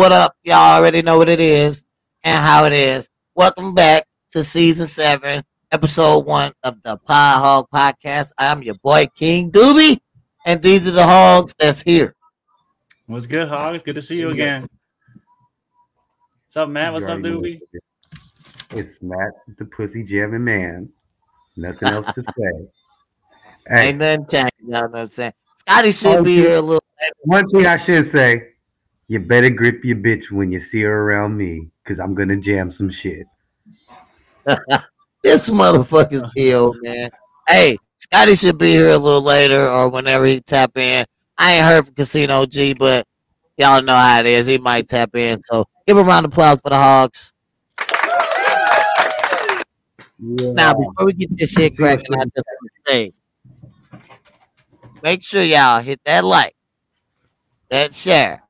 What up? Y'all already know what it is and how it is. Welcome back to season seven, episode one of the Pie Hog Podcast. I'm your boy King Doobie, and these are the hogs that's here. What's good, Hogs? Good to see you again. What's up, Matt? What's up, already know Doobie? It's Matt, the pussy jamming man. Nothing else to say. Hey, Ain't nothing changed, y'all know what I'm saying? Scotty should Oh, be here a little one thing I should say: you better grip your bitch when you see her around me, cause I'm gonna jam some shit. This motherfucker's ill, man. Hey, Scotty should be here a little later or whenever he tap in. I ain't heard from Casino G, but y'all know how it is. He might tap in. So give a round of applause for the Hogs. Now, before we get this shit Casino cracking, I just want to say, make sure y'all hit that like, that share,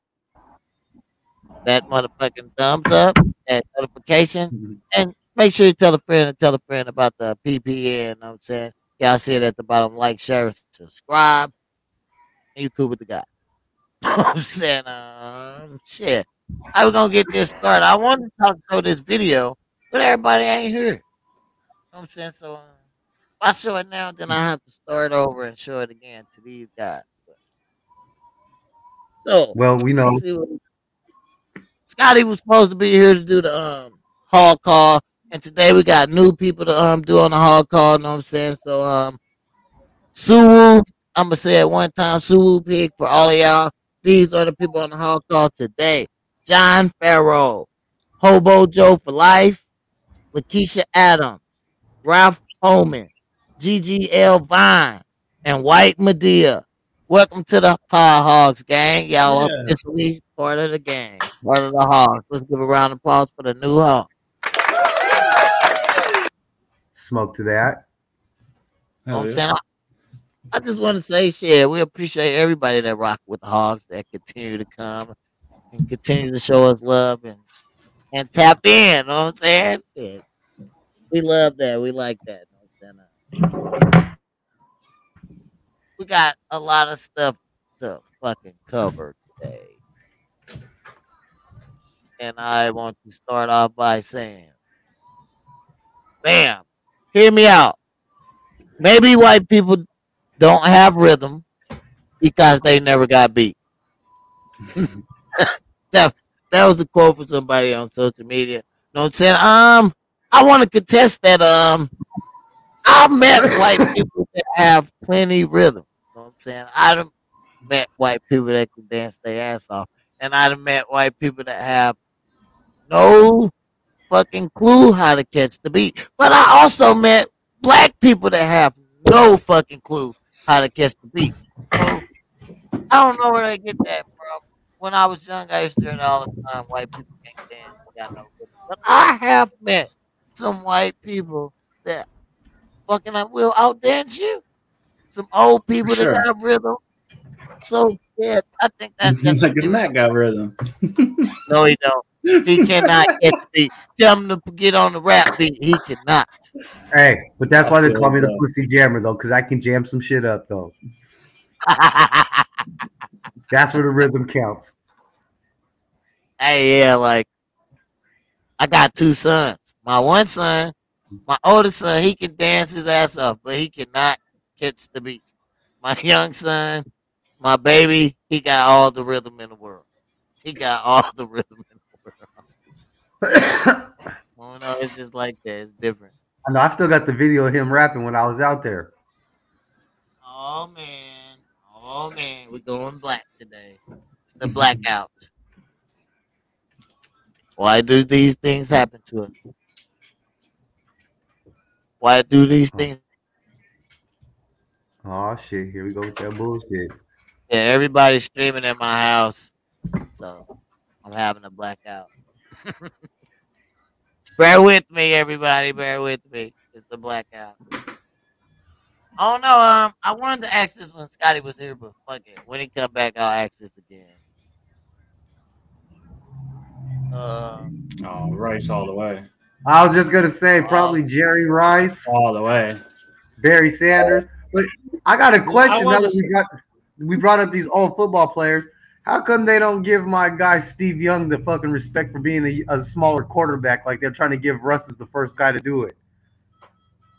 that motherfucking thumbs up, that notification, and make sure you tell a friend and tell a friend about the PPN. Know what I'm saying? Y'all see it at the bottom. Like, share, subscribe. And you cool with the guy. I'm saying? Um, shit. I was gonna get this started? I wanted to talk through this video, but everybody ain't here. Know what I'm saying? So um, if I show it now, then I have to start over and show it again to these guys. So Well, we know let's see what- Scotty was supposed to be here to do the um hall call, and today we got new people to um do on the hall call. Know what I'm saying? So um, Suwu, I'm gonna say it one time, Suwu Pig for all of y'all. These are the people on the hall call today: John Farrow, Hobo Joe for life, Lakeisha Adams, Ralph Holman, GGL Vine, and White Medea. Welcome to the Pie Hogs gang. Y'all Yeah. officially part of the gang, part of the Hogs. Let's give a round of applause for the new Hog. smoke to that. You know what Hell I'm yeah. saying? I, I just want to say, shit, we appreciate everybody that rock with the Hogs that continue to come and continue to show us love and and tap in. Know what I'm saying? Shit. We love that. We like that. Know what I'm saying? We got a lot of stuff to fucking cover today. And I want to start off by saying, bam, hear me out. Maybe white people don't have rhythm because they never got beat. that, that was a quote from somebody on social media. You know what I'm saying? Um, I want to contest that. Um, I've met white people that have plenty rhythm. You know I'm saying? I've met white people that can dance their ass off, and I've met white people that have no fucking clue how to catch the beat. But I also met black people that have no fucking clue how to catch the beat. So I don't know where they get that from. When I was young, I used to hear it all the time. White people can't dance. got no. But I have met some white people that fucking I will outdance you. Some old people sure. that got rhythm. So yeah, I think that's just like Matt got rhythm. no, he don't. He cannot get the beat. Tell him to get on the rap beat. He cannot. Hey, but that's why they call me the pussy jammer though, cause I can jam some shit up though. That's where the rhythm counts. hey, yeah, like I got two sons. My one son, my oldest son, he can dance his ass off, but he cannot catch the beat. My young son, my baby, he got all the rhythm in the world. He got all the rhythm in the world. I Well, no, it's just like that. It's different. I know I still got the video of him rapping when I was out there. Oh man, oh man, we're going black today. It's the blackout. Why do these things happen to us? Why do these things? Oh shit, here we go with that bullshit. Yeah, everybody's streaming at my house, so I'm having a blackout. Bear with me, everybody. Bear with me. It's the blackout. I don't know. Um, I wanted to ask this when Scotty was here, but fuck it. When he come back, I'll ask this again. Uh, Oh, Rice all the way. I was just gonna say probably Jerry Rice, All the way. Barry Sanders. But I got a question now that we got we brought up these old football players. How come they don't give my guy Steve Young the fucking respect for being a, a smaller quarterback like they're trying to give Russ as the first guy to do it?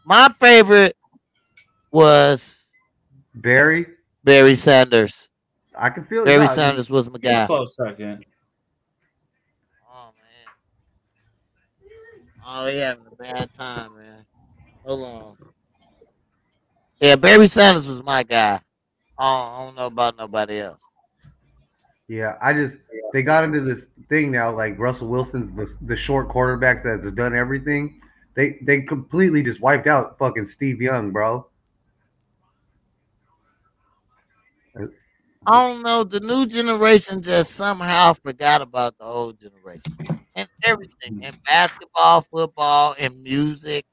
my favorite was Barry, Barry Sanders. I can feel Barry yeah, Sanders was my Yeah. guy. Close second. Oh man. Oh, he having a bad time, man. Hold on. Yeah, Barry Sanders was my guy. I don't, I don't know about nobody else. Yeah, I just they got into this thing now. Like Russell Wilson's the, the short quarterback that's done everything. They they completely just wiped out fucking Steve Young, bro. I don't know. The new generation just somehow forgot about the old generation and everything, and basketball, football, and music.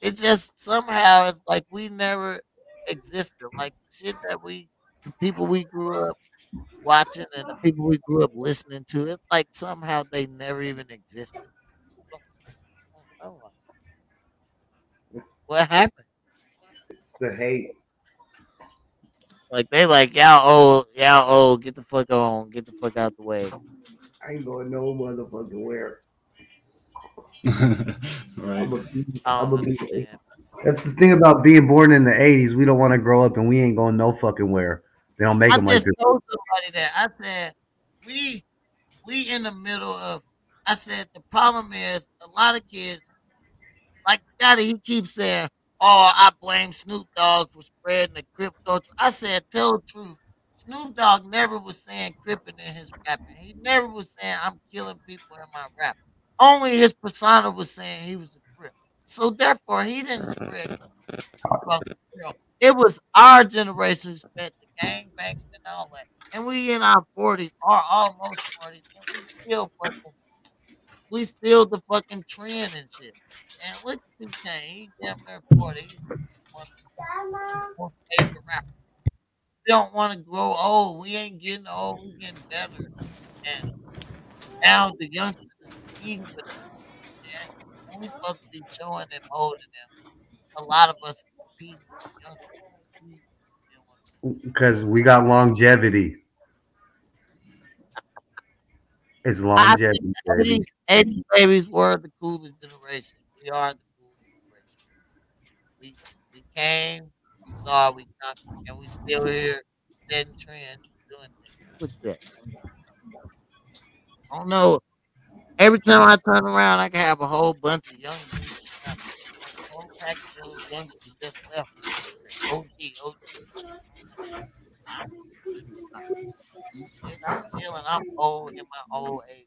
It just somehow it's like we never existed. Like shit that we, the people we grew up watching, and the people we grew up listening to. It's like somehow they never even existed. I don't know. What happened? It's the hate. Like they like y'all old, y'all old. Get the fuck on. Get the fuck out the way. I ain't going no motherfucking where. right. I I'm don't a big- That's the thing about being born in the '80s. We don't want to grow up, and we ain't going no fucking where. They don't make I them like just this. told somebody that I said we we in the middle of. I said the problem is a lot of kids, like Scotty, he keeps saying, "Oh, I blame Snoop Dogg for spreading the Crip culture." I said, tell the truth. Snoop Dogg never was saying cripping in his rapping. He never was saying I'm killing people in my rap. Only his persona was saying he was a crip. So therefore, he didn't spread. It was our generation who spread the gang bangs and all that. And we in our forties or almost forties, and we still fucking, we still the fucking trend and shit. And look at near forty. He's of my favorite. We don't want to grow old. We ain't getting old. We getting better. And now the youngsters is us. And we supposed to be showing them, holding them. A lot of us the youngsters. Because we got longevity. It's longevity, baby. 80s, 80s babies were the coolest generation. We are the coolest generation. We, we came, we saw, we conquered, and we still here setting trends, doing things. Look at that. I don't know. Every time I turn around, I can have a whole bunch of young dudes. around me. A whole pack of those youngsters just left. OG, OG. I'm feeling I'm old in my old age.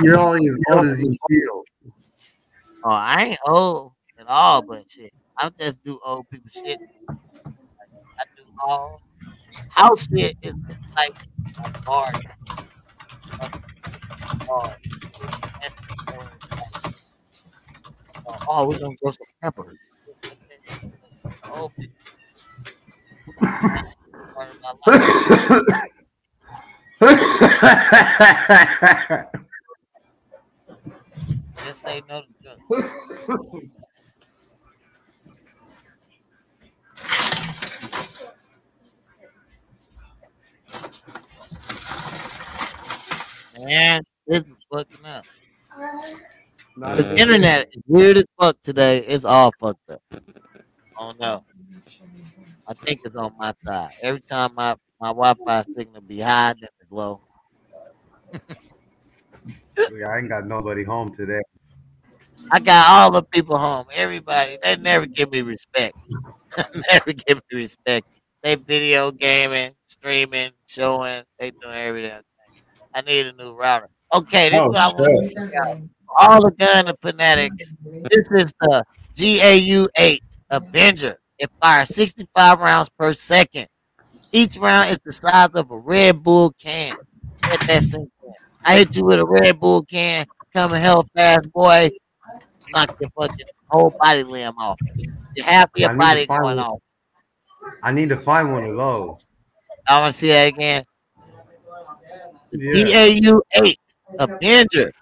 You're only as old as you feel. Oh, I ain't old at all, but shit, I just do old people shit. I do all house shit is like a garden. A garden. That's the word. Uh, Oh, we're gonna grow some peppers. Old people. Part of my life. Just say no to drugs. Man, this is fucking up. Uh, the internet is weird as fuck today. It's all fucked up. Oh no. I think it's on my side. Every time my, my Wi-Fi signal be high, then it's low. I ain't got nobody home today. I got all the people home. Everybody, they never give me respect. never give me respect. They video gaming, streaming, showing. They doing everything. I need a new router. Okay, this is Oh, what I want to check out. All the gun and fanatics. This is the GAU 8 Avenger. It fires 65 rounds per second. Each round is the size of a Red Bull can. Let that sink in. I hit you with a Red Bull can, coming hell fast, boy. Knock your fucking whole body limb off. You half of your need to body find going one. off. I need to find one of those. I want to see that again. Yeah. GAU eight Avenger.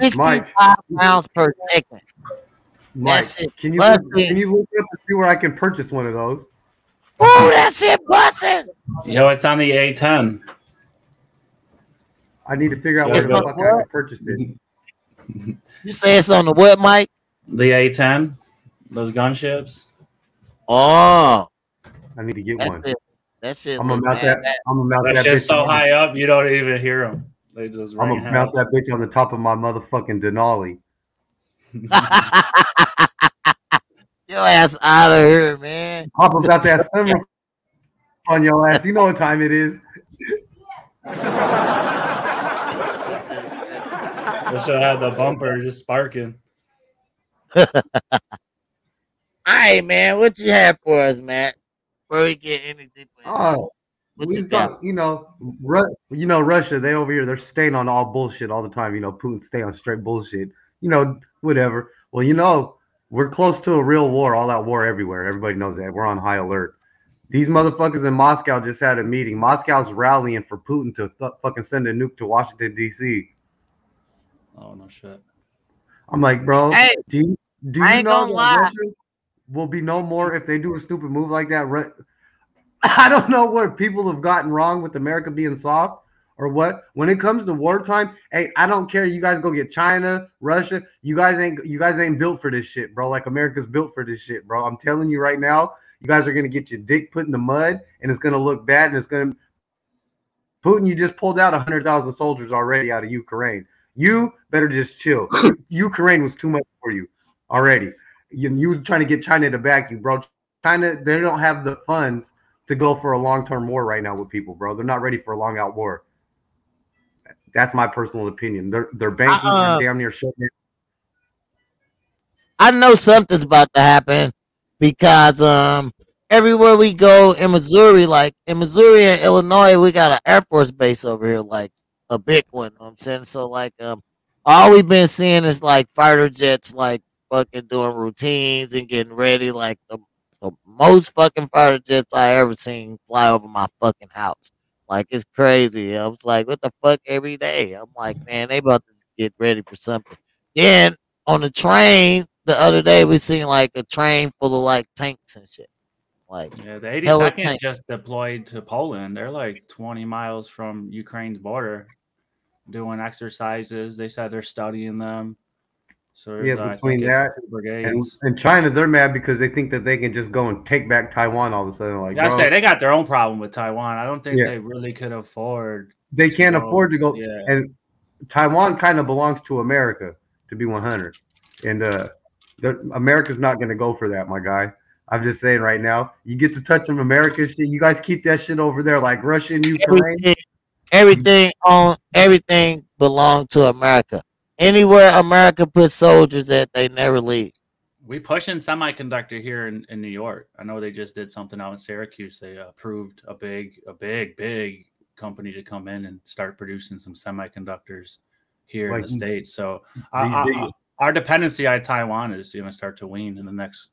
Sixty-five rounds per second. Mike, shit can you busting. can you look up and see where I can purchase one of those? Oh, that shit busting. Yo, it's on the A10. I need to figure out It's where the fuck I can purchase it. You say it's on the what, Mike? The A10, those gunships. Oh, I need to get one. that's one. it. That shit. I'm gonna mount that. bad. I'm gonna mount That that shit's bitch. so on- high up, you don't even hear them. They just I'm ring gonna mount that bitch on the top of my motherfucking Denali. Your ass out of here, man. Papa got that sunroof on your ass. You know what time it is. They should have the bumper just sparking. All right, man. What you have for us, Matt? Before we get anything? deeper, into Oh, what we you got? thought, you know, Ru- you know, Russia. They over here, they're staying on all bullshit all the time. You know, Putin stay on straight bullshit. You know, whatever. Well, you know, we're close to a real war. All that war everywhere. Everybody knows that. We're on high alert. These motherfuckers in Moscow just had a meeting. Moscow's rallying for Putin to fu- fucking send a nuke to Washington D.C. Oh no shit. I'm like, bro, Hey, do you, do I you ain't know gonna that lie. Russia will be no more if they do a stupid move like that? I don't know what people have gotten wrong with America being soft or what. When it comes to wartime, hey, I don't care. You guys go get China, Russia. You guys ain't you guys ain't built for this shit, bro. Like America's built for this shit, bro. I'm telling you right now, you guys are gonna get your dick put in the mud, and it's gonna look bad, and it's gonna. Putin, you just pulled out hundred thousand soldiers already out of Ukraine. You better just chill. Ukraine was too much for you already. You, you were trying to get China to back you, bro. China, they don't have the funds to go for a long term war right now with people, bro. They're not ready for a long out war. That's my personal opinion. They're they're banking Uh-uh. damn near shutting it. I know something's about to happen because um everywhere we go in Missouri, like in Missouri and Illinois, we got an Air Force base over here, like a big one. You know what I'm saying so like um all we've been seeing is like fighter jets like fucking doing routines and getting ready, like the, the most fucking fighter jets I ever seen fly over my fucking house. Like it's crazy. I was like, what the fuck every day? I'm like, man, they about to get ready for something. Then on the train the other day we seen like a train full of like tanks and shit. Like Yeah, the Hella 82nd tank. just deployed to Poland. They're like 20 miles from Ukraine's border doing exercises. They said they're studying them. So Yeah, uh, between that And, and China, they're mad because they think that they can just go and take back Taiwan all of a sudden. Like, I bro, say they got their own problem with Taiwan. I don't think Yeah. they really could afford. they can't go- afford to go. Yeah, and Taiwan kind of belongs to America, to be 100. And uh, the, America's not going to go for that, my guy. I'm just saying right now, you get to touch some America shit. You guys keep that shit over there, like Russia and Ukraine. everything, everything on everything belonged to America. Anywhere America puts soldiers at, they never leave. we pushing semiconductor here in, in New York. I know they just did something out in Syracuse. They approved a big, a big, big company to come in and start producing some semiconductors here in the states. So these uh, big- uh, our dependency on Taiwan is going to start to wean in the next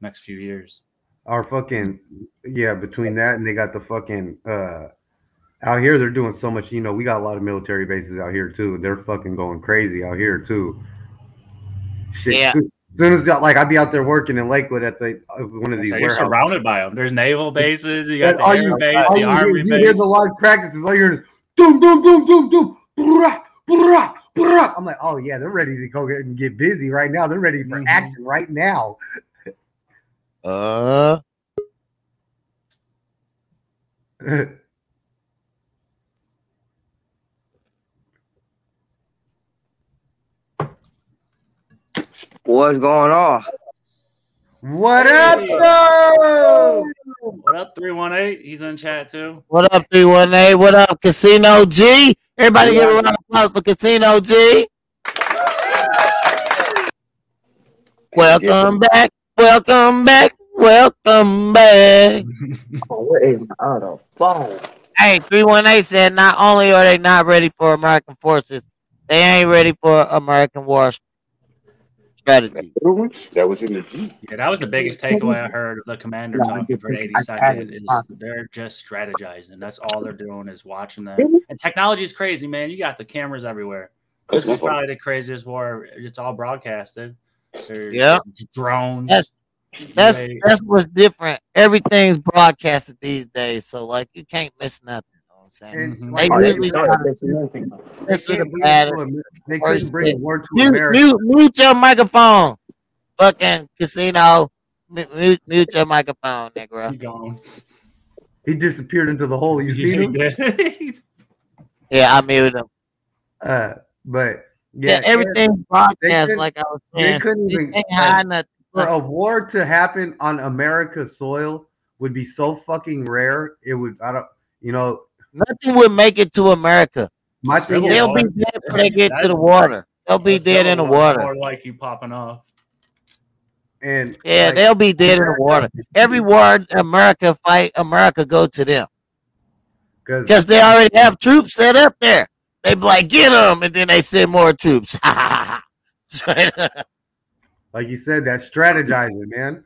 next few years. Our fucking yeah, between that and they got the fucking uh out here they're doing so much, you know, we got a lot of military bases out here too. They're fucking going crazy out here too. Shit. Yeah. Soon, soon as like I'd be out there working in Lakewood at the uh, one of these So you're warehouses. surrounded by them. There's naval bases. You got And the all you, base, the you, army hear, you hear base. the live practices. All you hear is doom, doom, doom, doom, doom, brah, brah, brah. I'm like, oh yeah, they're ready to go get, and get busy right now. They're ready for Mhm. action right now. Uh, What's going on? what up, Hey. though? What up, 318? He's in chat too. what up, 318? What up, Casino G? Everybody give a round of applause for Casino G. Welcome back. Welcome back. Welcome back. Oh, what is on the phone? Hey, 318 said not only are they not ready for American forces, they ain't ready for American wars. Strategy. That was in the Jeep. Yeah, that was the biggest takeaway I heard of the commander Yeah, talking for it's- 80 seconds Is they're just strategizing. That's all they're doing is watching them. And technology is crazy, man. You got the cameras everywhere. This is probably the craziest war. It's all broadcasted. There's Yeah. drones. That's- That's that's what's different. Everything's broadcasted these days, so like you can't miss nothing. You know what I'm saying? And Mhm. like, They they, usually to that's another thing. they this is can't the bring bad. it to Amer- they couldn't bring thing. to Mute, America. mute, mute your microphone, fucking casino. Mute, mute, mute your microphone, nigga. He gone. He disappeared into the hole. You see him? Yeah, I muted him. Uh, but Yeah, yeah, everything's broadcast, like I was They saying. couldn't even. can't hide nothing. for a war to happen on America's soil would be so fucking rare. It would. I don't. You know, Nothing would make it to America. my thing They'll war. be dead when they get to the water. They'll be dead in the water. Or like you popping off. and Yeah, like, they'll be dead in the water. Every war America fight, America go to them because because they already have troops set up there. They be like, get them, and then they send more troops. Like you said, that's strategizing, man.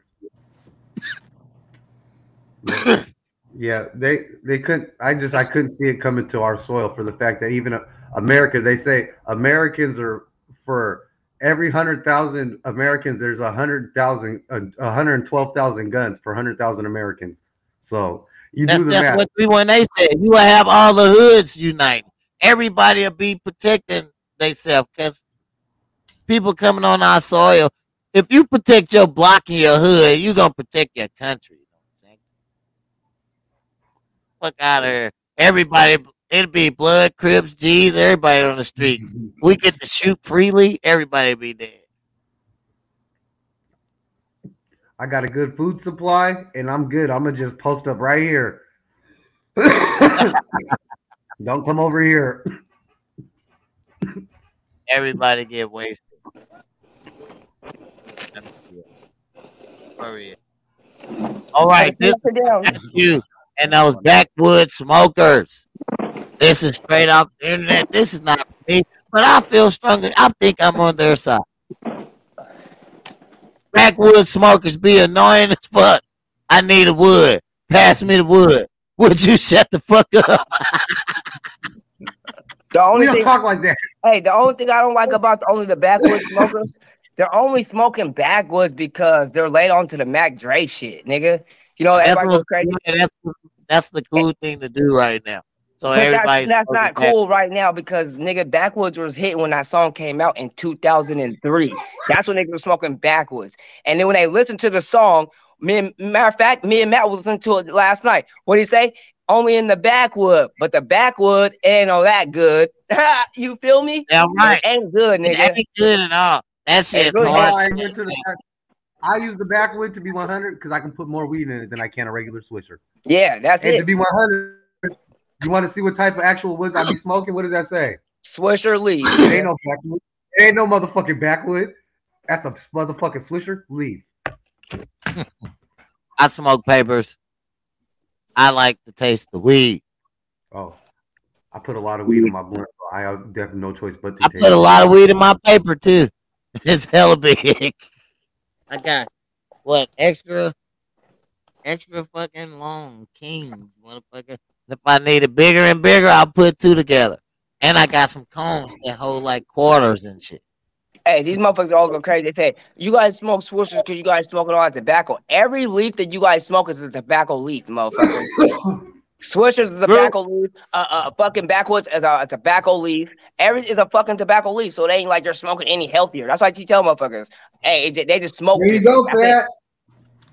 yeah, they they couldn't. I just I couldn't see it coming to our soil for the fact that even uh, America, they say Americans are for every hundred thousand Americans, there's a hundred thousand, a hundred and twelve thousand guns per hundred thousand Americans. So you That's, do the that's math. what we when they said you will have all the hoods unite. Everybody will be protecting themselves because people coming on our soil. If you protect your block and your hood, you're gonna protect your country. You know what I'm saying? Fuck out of here. Everybody, it'd be blood, cribs, G's, everybody on the street. We get to shoot freely, everybody be dead. I got a good food supply, and I'm good. I'm gonna just post up right here. Don't come over here. Everybody get wasted. Hurry up. All right, this Knock it down. is you and those backwood smokers. This is straight off the internet. This is not me, but I feel strongly. I think I'm on their side. Backwood smokers be annoying as fuck. I need a wood. Pass me the wood. Would you shut the fuck up? The We only don't thing, talk like that. hey, the only thing I don't like about the, only the backwoods smokers, they're only smoking backwoods because they're laid onto the Mac Dre shit, nigga. You know, That's, everybody crazy. yeah, that's, that's the cool thing to do right now. So But that's, everybody's that's not smoking back- cool right now because nigga backwoods was hit when that song came out in 2003. That's when niggas were smoking backwoods. And then when they listened to the song, me and, matter of fact, me and Matt was listening to it last night. What did he say? Only in the backwood, but the backwood ain't all that good. you feel me? Damn right. It ain't good, It nigga. ain't good at all. That shit's really hard. I, I use the backwood to be 100 because I can put more weed in it than I can a regular swisher. Yeah, that's And to be 100, you want to see what type of actual woods I be oh. smoking? What does that say? Swisher leaf. It ain't no backwood. It ain't no motherfucking backwood. That's a motherfucking swisher. leaf. I smoke papers. I like to taste the weed. Oh, I put a lot of weed in my blunt, so I have definitely no choice but to I take put a lot of weed in my paper too. It's hella big. I got what extra, extra fucking long kings, motherfucker. If I need it bigger and bigger, I'll put two together. And I got some cones that hold like quarters and shit. Hey, these motherfuckers all go crazy. They say, you guys smoke swishers because you guys smoking lot of tobacco. Every leaf that you guys smoke is a tobacco leaf, motherfucker. Swishers is a tobacco leaf. Uh, uh, fucking backwoods is a, a tobacco leaf. Every is a fucking tobacco leaf. So it ain't like you're smoking any healthier. That's why I tell motherfuckers, hey, they, they just smoke. There you it. go, That's it.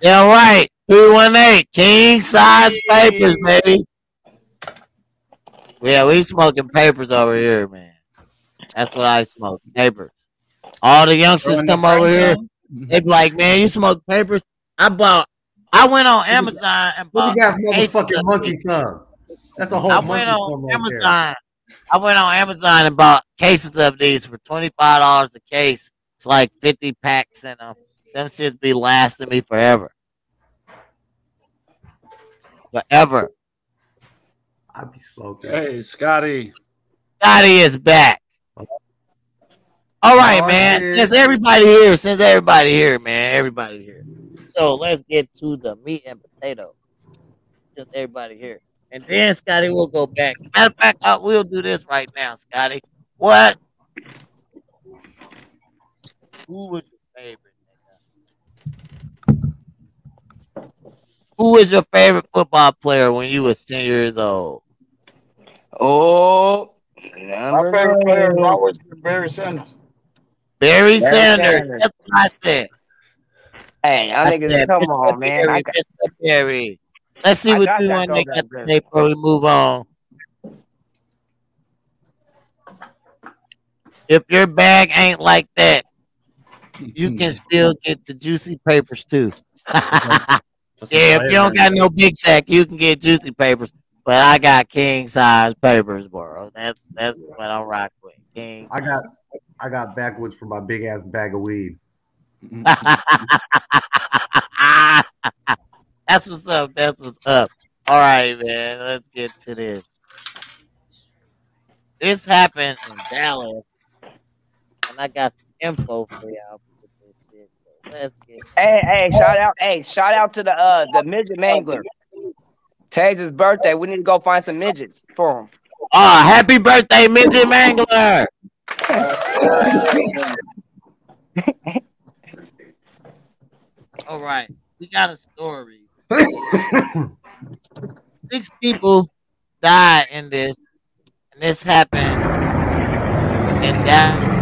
Yeah, right. Three one eight king size papers, baby. Yeah, we smoking papers over here, man. That's what I smoke. Papers. All the youngsters Throwing come over here. out. They be like, man, you smoke papers? I bought. I went on Amazon and bought. at that cases motherfucking of monkey weed. tongue. That's a whole I monkey went tongue on right there. Amazon. I went on Amazon and bought cases of these for twenty five dollars a case. It's like fifty packs in them. Them shits be lasting me forever. Forever. I be smoking. Hey, Scotty. Scotty is back. All right, Oh, man. Since everybody here, since everybody here, man, everybody here. So let's get to the meat and potato. Just everybody here. And then Scotty will go back. Matter of fact, I will do this right now, Scotty. What? Who was your favorite? nigga? Who was your favorite football player when you was 10 years old? Oh, My favorite player has always Barry Sanders. Barry Barry Sanders. Sanders. That's what I said. Hey, y'all I niggas, said, come Mr. on, man. Barry, I got, Mr. Barry. Let's see I what you want to make up today before we move on. If your bag ain't like that, you can mm-hmm. still get the juicy papers too. yeah, if you don't got no big sack, you can get juicy papers. But I got king size papers, bro. That's that's what I'm rocking with. King. I got I got backwoods for my big ass bag of weed. In it. That's what's up. That's what's up. All right, man. Let's get to this. This happened in Dallas, and I got some info for y'all. with this shit. So let's get. hey, hey, shout out, hey, shout out to the uh the midget mangler. Today's his birthday. We need to go find some midgets for him. Oh, happy birthday, Midget Mangler! All right, we got a story. Six people died in this, and this happened in Dallas.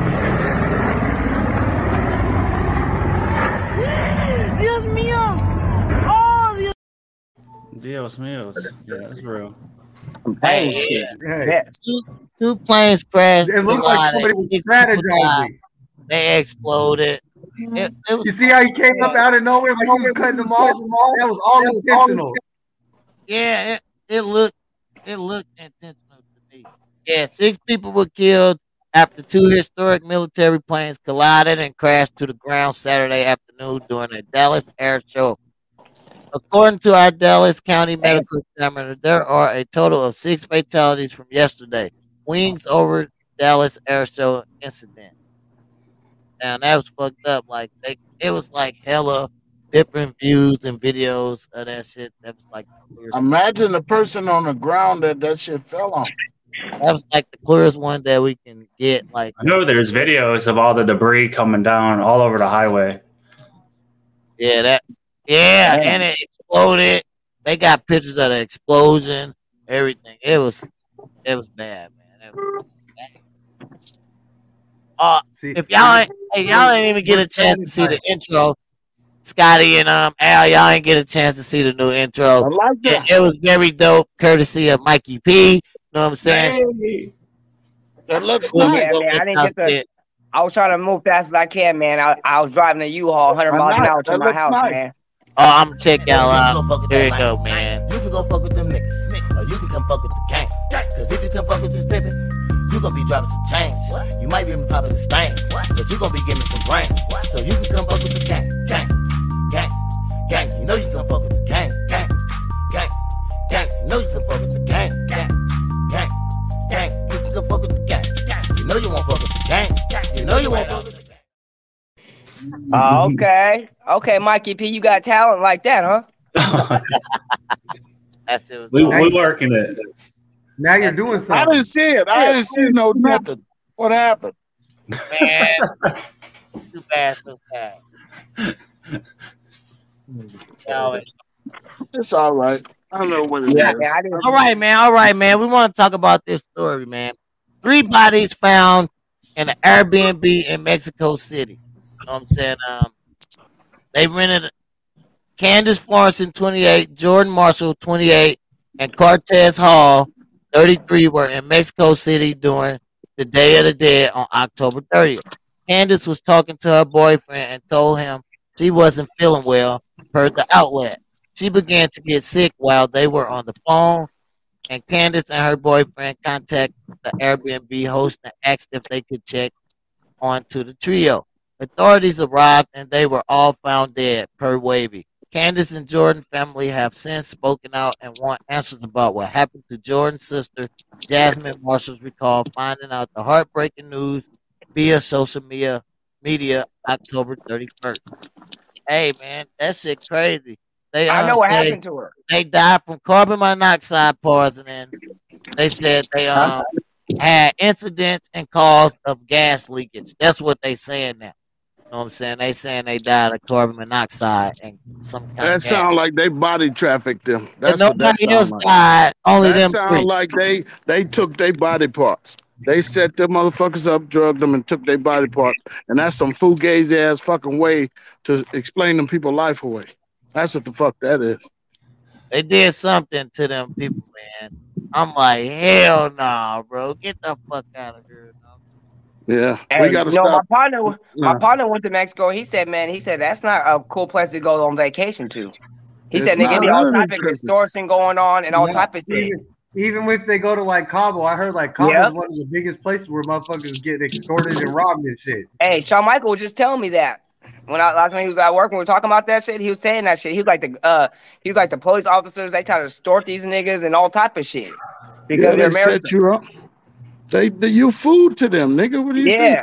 Dios míos. Oh, yeah, that's real. Hey, shit. Hey, Yes. two, two planes crashed. it looked like somebody was six people died. strategizing. They exploded. It, mm-hmm. it was You see how he came up out of nowhere like he was cutting them off? That was all intentional. Yeah, it, it looked it looked intentional to me. Yeah, six people were killed after two historic military planes collided and crashed to the ground Saturday afternoon during a Dallas air show. According to our Dallas County Medical Examiner, there are a total of six fatalities from yesterday. Wings over Dallas air show incident. And that was fucked up. Like they, it was like hella different views and videos of that shit. That was like Imagine the person on the ground that that shit fell on. that was like the clearest one that we can get. Like, I know there's videos of all the debris coming down all over the highway. yeah, that, yeah, Man. and it exploded. They got pictures of the explosion, everything. It was, it was bad, man. It was bad. Uh, See, if y'all ain't, hey, y'all ain't even get a chance to see the intro, Scotty and um Al, y'all ain't get a chance to see the new I intro. like that. It, it was very dope, courtesy of Mikey P. You Know what I'm saying? That looks We'll- Yeah, man, I didn't get the- it. I was trying to move fast as I can, man. I, I was driving a U-Haul 100 miles an hour to my house, nice. man. Oh, I'm gonna check y'all You out. go fuck with There that you go, man. You can go fuck with them niggas. Or you can come fuck with the gang. Cause if you come fuck with this pimpin', you gonna be dropping some change. You might be popping the stain. But you gonna be giving some brain. So you can come fuck with the gang. Gang. Gang. Gang. You know you can fuck with the gang. Gang. Gang. Gang. You know you can fuck with the gang. Gang. Gang. Gang. You can come fuck with the gang. You know you won't fuck with the gang. You know you won't fuck with the gang. Oh, okay. Okay, Mikey P, you got talent like that, huh? That's it. we Was we working it. Now you're doing something. I didn't see it. I didn't see no nothing. What happened? man. Too bad, so bad. Y'all- It's all right. I don't know what it yeah, man, all right, man. All right, man. We want to talk about this story, man. Three bodies found in an Airbnb in Mexico City. You know what I'm saying? Um, they rented Kandace Florence in 28, Jordan Marshall 28, and Courtez Hall 33 were in Mexico City during the Day of the Dead on October 30th. Kandace was talking to her boyfriend and told him she wasn't feeling well, per the outlet. She began to get sick while they were on the phone, and Kandace and her boyfriend contacted the Airbnb host and asked if they could check onto the trio. Authorities arrived and they were all found dead, per Wavy. Kandace and Jordan family have since spoken out and want answers about what happened to Jordan's sister, Jasmine Marshall's recall, finding out the heartbreaking news via social media media October 31st. Hey man, that shit crazy. They I know um, what said happened to her. they died from carbon monoxide poisoning. They said they um had incidents and cause of gas leakage. That's what they saying now. Know what I'm saying? They saying they died of carbon monoxide and some kind That of sound like they body trafficked them. And That's what that nobody else like. died, only That them sound three. like they they took their body parts. They set them motherfuckers up, drugged them, and took their body parts. And that's some fugazi ass fucking way to explain them people life away. That's what the fuck that is. They did something to them people, man. I'm like, hell no, bro. Get the fuck out of here. Dog. Yeah, Hey, we gotta you know, my stop. partner, my Yeah. partner went to Mexico. He said, man, he said that's not a cool place to go on vacation to. He It's said they not give me all none of type of countries. extortion going on and all Yeah, type of shit. Even, even if they go to like Cabo, I heard like Cabo Yep. is one of the biggest places where motherfuckers get extorted and robbed and shit. Hey, Shawn Michael was just telling me that when I last time he was at work, when we were talking about that shit, he was saying that shit. He was like the uh, he was like the police officers. They try to extort these niggas and all type of shit because Yeah, they're they American. set you up. They, they you food to them, nigga. What do you Yeah. think?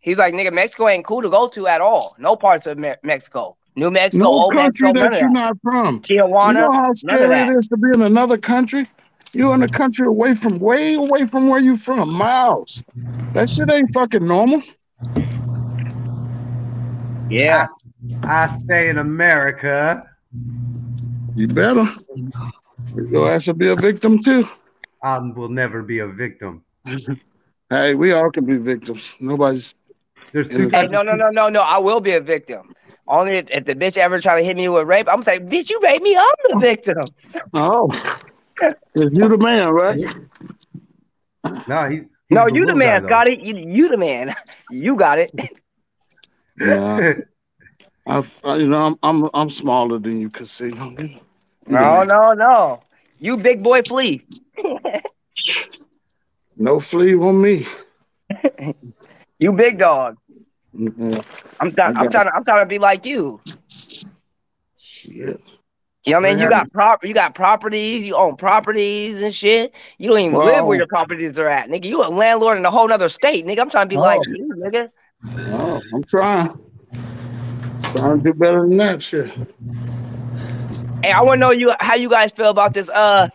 He's like, nigga, Mexico ain't cool to go to at all. No parts of Me- Mexico, New Mexico, No Old country Mexico, none that you're not from. Tijuana, You know how scary it is to be in another country? You're in a country away from, way away from where you're from, miles. That shit ain't fucking normal. Yeah. I stay in America. You better. Your ass will be a victim too. I will never be a victim. Hey, we all can be victims. Nobody's. There's two Hey, Hey, no, no, no, no, no. I will be a victim. Only if, if the bitch ever try to hit me with rape, I'm saying, bitch, you raped me. I'm the victim. Oh, oh. is you the man, right? No, he, he's No, you the little guy, man, though. Scotty. You, you the man. You got it. Yeah. I, I- you know, I'm I'm I'm smaller than you, Casino. You the No, man. no, no. You big boy flea. No flea on me. You big dog. Mm-mm. I'm trying. I I'm trying. I'm trying to be like you. Shit. You know what I mean? You got prop. You got properties. You own properties and shit. You don't even live where your properties are at, nigga. You a landlord in a whole other state, nigga. I'm trying to be like Oh. you, nigga. Oh, I'm trying. Trying to do better than that shit. Hey, I want to know you how you guys feel about this. Uh,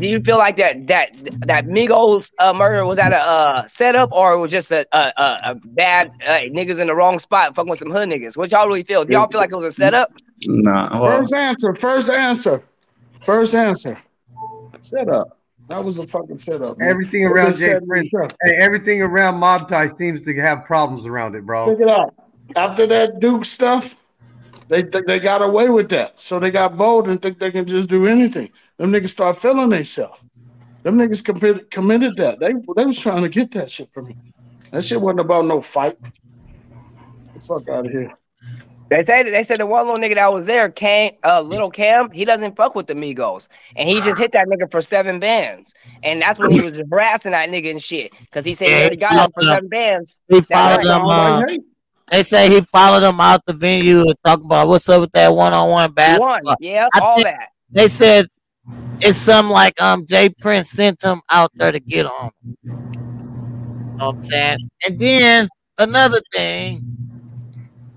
do you feel like that that that Migos uh, murder was that a uh, setup or was just a a, a, a bad uh, niggas in the wrong spot fucking with some hood niggas? What y'all really feel? Do y'all feel like it was a setup? Nah, well, First answer. First answer. First answer. Set up. That was a fucking setup. man. Everything around just J Prince, hey, everything around Mob Tie seems to have problems around it, bro. Check it out. After that Duke stuff, they they, they got away with that. So they got bold and think they can just do anything. Them niggas start feeling themselves. Them niggas committed committed that. They they was trying to get that shit from me. That shit wasn't about no fight. Get the fuck out of here. They said they said the one little nigga that was there, Cam, uh, little Cam, he doesn't fuck with the Migos, and he just hit that nigga for seven bands, and that's when he was harassing that nigga and shit, because he said he already got him for seven bands. He followed right. them. Uh, they say he followed them out the venue and talking about what's up with that one-on-one One, basketball. yeah, I all think- that. They said it's something like um J Prince sent him out there to get on. You know what I'm saying? And then another thing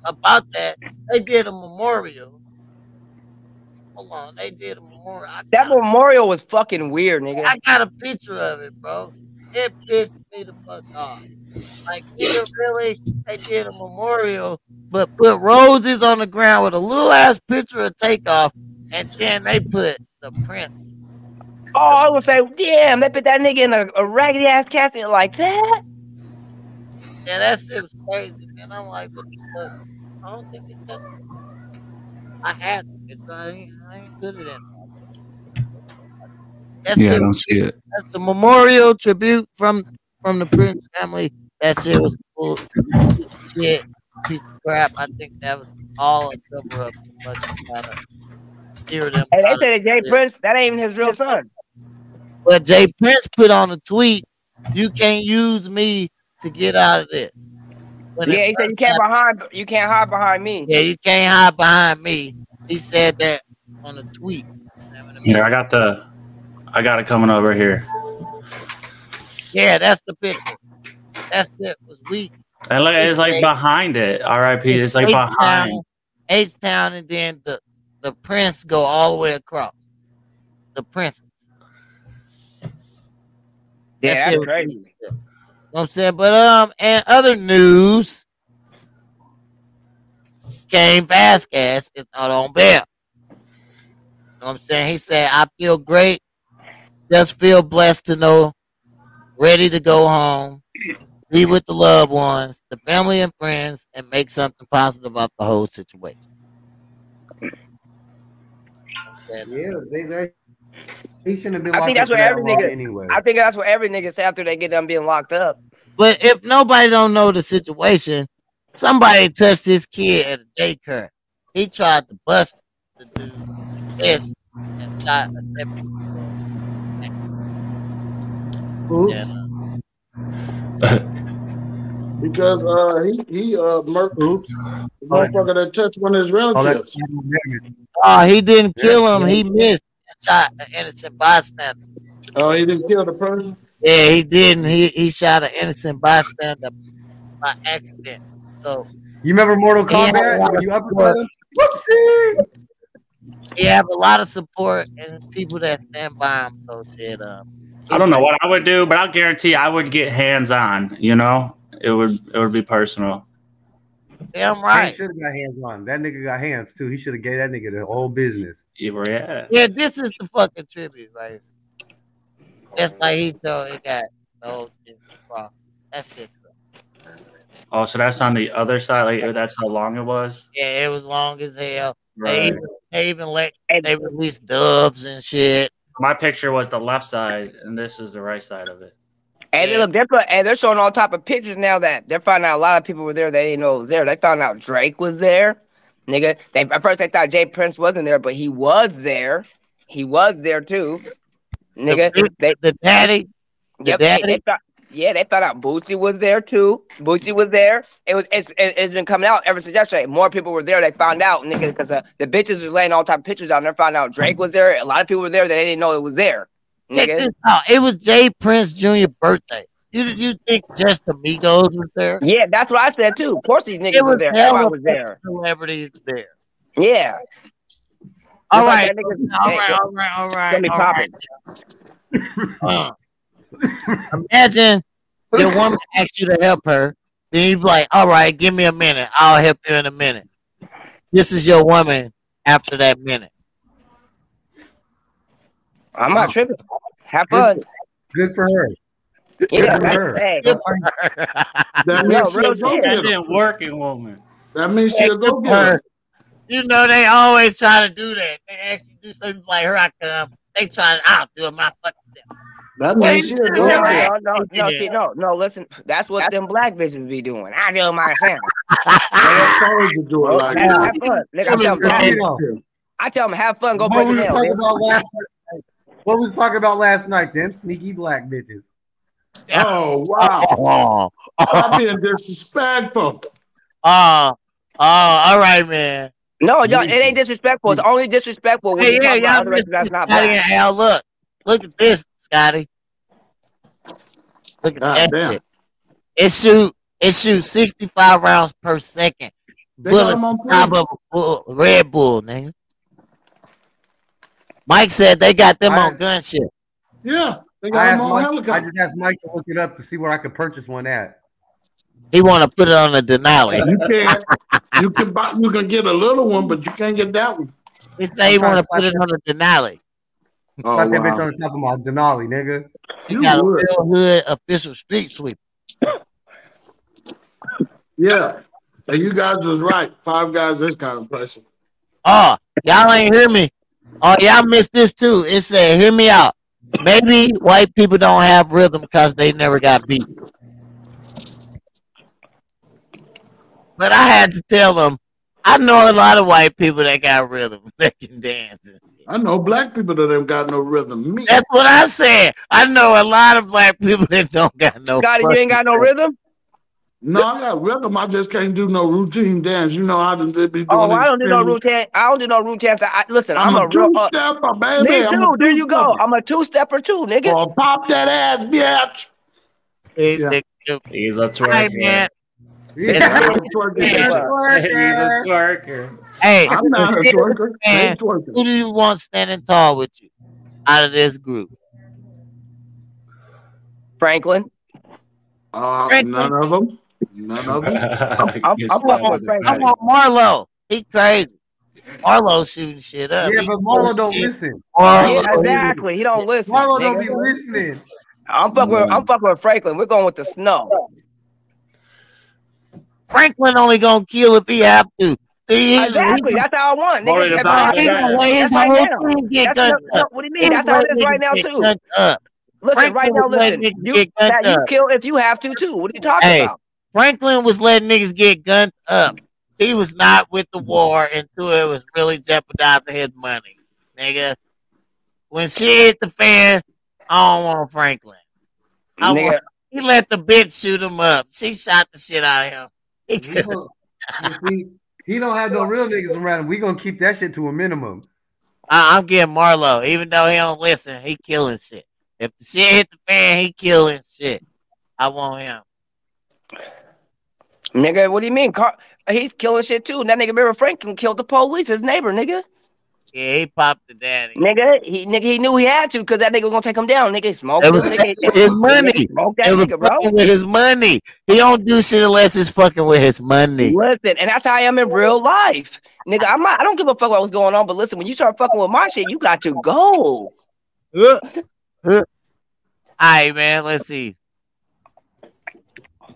about that, they did a memorial. Hold on, they did a memorial. I That memorial was fucking weird, nigga. I got a picture of it, bro. It pissed me the fuck off. Like, nigga, really? They did a memorial, but put roses on the ground with a little ass picture of takeoff, and then they put the print. Oh, I would say, damn, they put that nigga in a, a raggedy ass casket like that. Yeah, that shit was crazy, man. I'm like, what the? I don't think it took. I had it. I ain't, I ain't good at that. That's yeah, I don't see it. That's the memorial tribute from from the Prince family. That shit was full shit, piece of crap. I think that was all a cover up. But try to steer them Hey, they out said that J. Prince, that ain't even his real son. But J Prince put on a tweet, "You can't use me to get out of this." When Yeah, he said you can't happened, behind, you can't hide behind me. Yeah, you can't hide behind me. He said that on a tweet. You know what I? Here, I got the, I got it coming over here. Yeah, that's the picture. That's it. was weak. And look, it's like behind it. R.I.P. It's like H-Town, behind. H Town, and then the the Prince go all the way across. The Prince. Yeah, That that's shit crazy. You know what I'm saying? But um, and other news, Cain Velasquez is out on bail. You know what I'm saying? He said, I feel great. Just feel blessed to know, ready to go home, be with the loved ones, the family and friends, and make something positive of the whole situation. Yeah, they, he shouldn't have been. I think that's for what every long nigga- Anyway, I think that's what every nigga say after they get done being locked up. But if nobody don't know the situation, somebody touched this kid at a daycare. He tried to bust the dude fist and shot a deputy. Who? And, uh, Because uh, he he uh murked Oops. the motherfucker that touched one of his relatives. oh, he didn't kill him. He missed. And Shot an innocent bystander. Oh, he didn't kill the person. Yeah, he didn't. He he shot an innocent bystander by accident. So you remember Mortal Yeah. Kombat? You uppercut him? Whoopsie! he have a lot of support and people that stand by him. So shit. Um, I don't know what I would do, but I'll guarantee I would get hands on. You know, it would it would be personal. Damn right. He right. should have got hands on. That nigga got hands too. He should have gave that nigga the whole business. Yeah, Yeah, this is the fucking tribute, right? It's like he told he got the whole shit. That's it. Oh, so that's on the other side. Like that's how long it was. Yeah, it was long as hell. They even, they even let they released doves and shit. My picture was the left side, and this is the right side of it. And Yeah. they look, they're and they're showing all type of pictures now that they're finding out a lot of people were there. They didn't know it was there. They found out Drake was there, nigga. They at first they thought J Prince wasn't there, but he was there. He was there too, nigga. The, They, the daddy, the yep, they, daddy. they found, yeah, they found out Bootsy was there too. Bootsy was there. It was it's it, it's been coming out ever since yesterday. More people were there. They found out, nigga, because uh, the bitches was laying all type of pictures out. and They found out Drake was there. A lot of people were there that they didn't know it was there, Check this out. It was J Prince Jr. birthday. You you think just Amigos was there? Yeah, that's what I said too. Of course, these niggas were there. Everybody was there. celebrities there. Yeah. All like right, that nigga- all right, all right, all right. Let me all pop right. it. Uh, imagine your woman asks you to help her, then you be like, "All right, give me a minute. I'll help you in a minute." This is your woman after that minute. I'm not tripping. Have fun. Good for her. Yeah, for her. hey, That means she real a shit. That go-getter. didn't work in woman. That means she a Good for go-getter. You know they always try to do that. They actually do something like here I come. They try to out do it my fucking self. That Wait means she a till no, go-getter. no, no, no, see, no, no. Listen, that's what them black bitches be doing. I do it myself. I told you to do it oh, like that. have fun. Nigga, I, tell them, have, I tell them, have fun. Go what break we it down. talking bitch. about last what we was talking about last night, them sneaky black bitches. Oh wow! Oh, I'm oh, being disrespectful. oh, all right, man. No, y'all, it ain't disrespectful. It's only disrespectful when Hey, you yeah, talk about y'all other missed races that's this, not Scotty black. and Al. Look, look at this, Scotty. Look at God that damn. shit. It shoot, it shoot sixty five rounds per second. They got Bullet them on top of a bull, Red Bull, nigga. Mike said they got them I- on gunship. Yeah, they got asked them on Mike, I just asked Mike to look it up to see where I could purchase one at. He want to put it on a Denali. You can't. You can buy. You can get a little one, but you can't get that one. He said he want to to put it on a Denali. Oh Slap that bitch on the top of my Denali, nigga. He You got a would. real hood official street sweep. Yeah, and you guys was right. Five guys is kind of impressive. Oh, y'all ain't hear me. Oh, y'all missed this too. It said, hear me out. Maybe white people don't have rhythm because they never got beat. But I had to tell them, I know a lot of white people that got rhythm. They can dance. I know black people that ain't got no rhythm. Me, That's what I said. I know a lot of black people that don't got no. Scotty, you ain't got no rhythm? No, I got rhythm. I just can't do no routine dance. You know how they be doing. Oh, I don't do no routine. I don't do no routine. I, listen, I'm, I'm, a, a real. two Uh, stepper, baby. me I'm a too. There you go. I'm a two stepper too, nigga. Oh, pop that ass, bitch. They, Yeah. He's a Hey twerker. man, Yeah. A twerker. He's a twerker. hey, I'm not a twerker. Man. who do you want standing tall with you out of this group? Franklin. Uh, Franklin. none of them. None of them. I'm, I'm Yes, fucking that with is I right. want Marlo. He crazy. Marlo shooting shit up. Yeah, He but Marlo don't shit. listen. Marlo, Yeah, exactly. He don't listen. Marlo don't be listening. I'm fucking with I'm fucking with Franklin. We're going with the snow. Franklin only gonna kill if he have to. He, he- Exactly. That's how I want. Nigga, that's dog- how he I gonna want. let his That's right whole now. team get That's no, what do you mean? That's how it let is right now get too. gunned up. Listen, Franklin right now, listen. You that you kill if you have to too. What are you talking Hey. about? Franklin was letting niggas get gunned up. He was not with the war until it was really jeopardizing his money, nigga. When shit hit the fan, I don't want Franklin. I Nigga, want, he let the bitch shoot him up. She shot the shit out of him. He He could, you see, he don't have no real niggas around him. We gonna keep that shit to a minimum. I, I'm getting Marlo, even though he don't listen. He killing shit. If the shit hit the fan, he killing shit. I want him. Nigga, what do you mean? Car- he's killing shit too. That nigga, remember Franklin killed the police, his neighbor, nigga. Yeah, he popped the daddy. Nigga, he nigga, he knew he had to because that nigga was gonna take him down. Nigga, smoke It this was nigga. with his money. Smoke that It was nigga, bro. fucking with his money. He don't do shit unless it's fucking with his money. Listen, and that's how I am in real life. Nigga, I'm not, I don't give a fuck what was going on, but listen, when you start fucking with my shit, you got to go. All right, man. Let's see.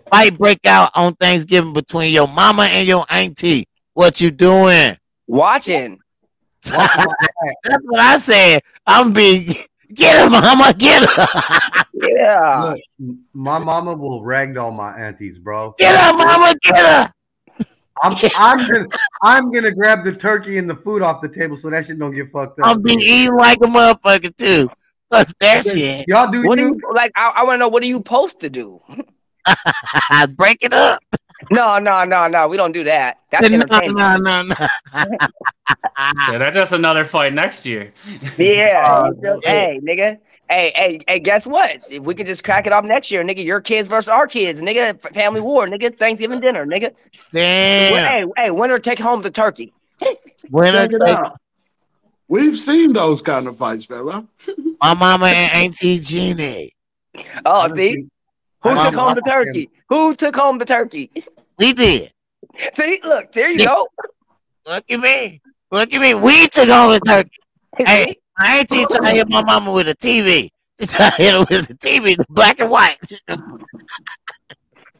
Fight break out on Thanksgiving between your mama and your auntie. What you doing? Watching. That's what I said. I'm big. Get her, mama. Get her. Yeah. Look, my mama will ragdoll my aunties, bro. Get her, mama. Get her. I'm, I'm gonna, I'm gonna grab the turkey and the food off the table so that shit don't get fucked up. I'm be eating like a motherfucker too. Fuck that shit. Y'all do What do you? you like? I, I want to know what are you supposed to do? break it up. No, no, no, no. We don't do that. That's No, entertainment. no, no, no. Yeah, that's just another fight next year. Yeah. Oh, hey, nigga. Hey, hey, hey, guess what? If we could just crack it off next year, nigga. Your kids versus our kids, nigga. Family war, nigga. Thanksgiving dinner, nigga. Damn. Hey, hey, winner take home the turkey. Winner take out. We've seen those kind of fights, fella. my mama and Auntie Jeannie. Oh, see? Who My took home mama the turkey? Who took home the turkey? We did. See, look, there you Yeah. go. Look at me. Look at me. We took home the turkey. Hey. See? My auntie trying to hit my mama with a TV. She trying to hit her with the TV, the black and white.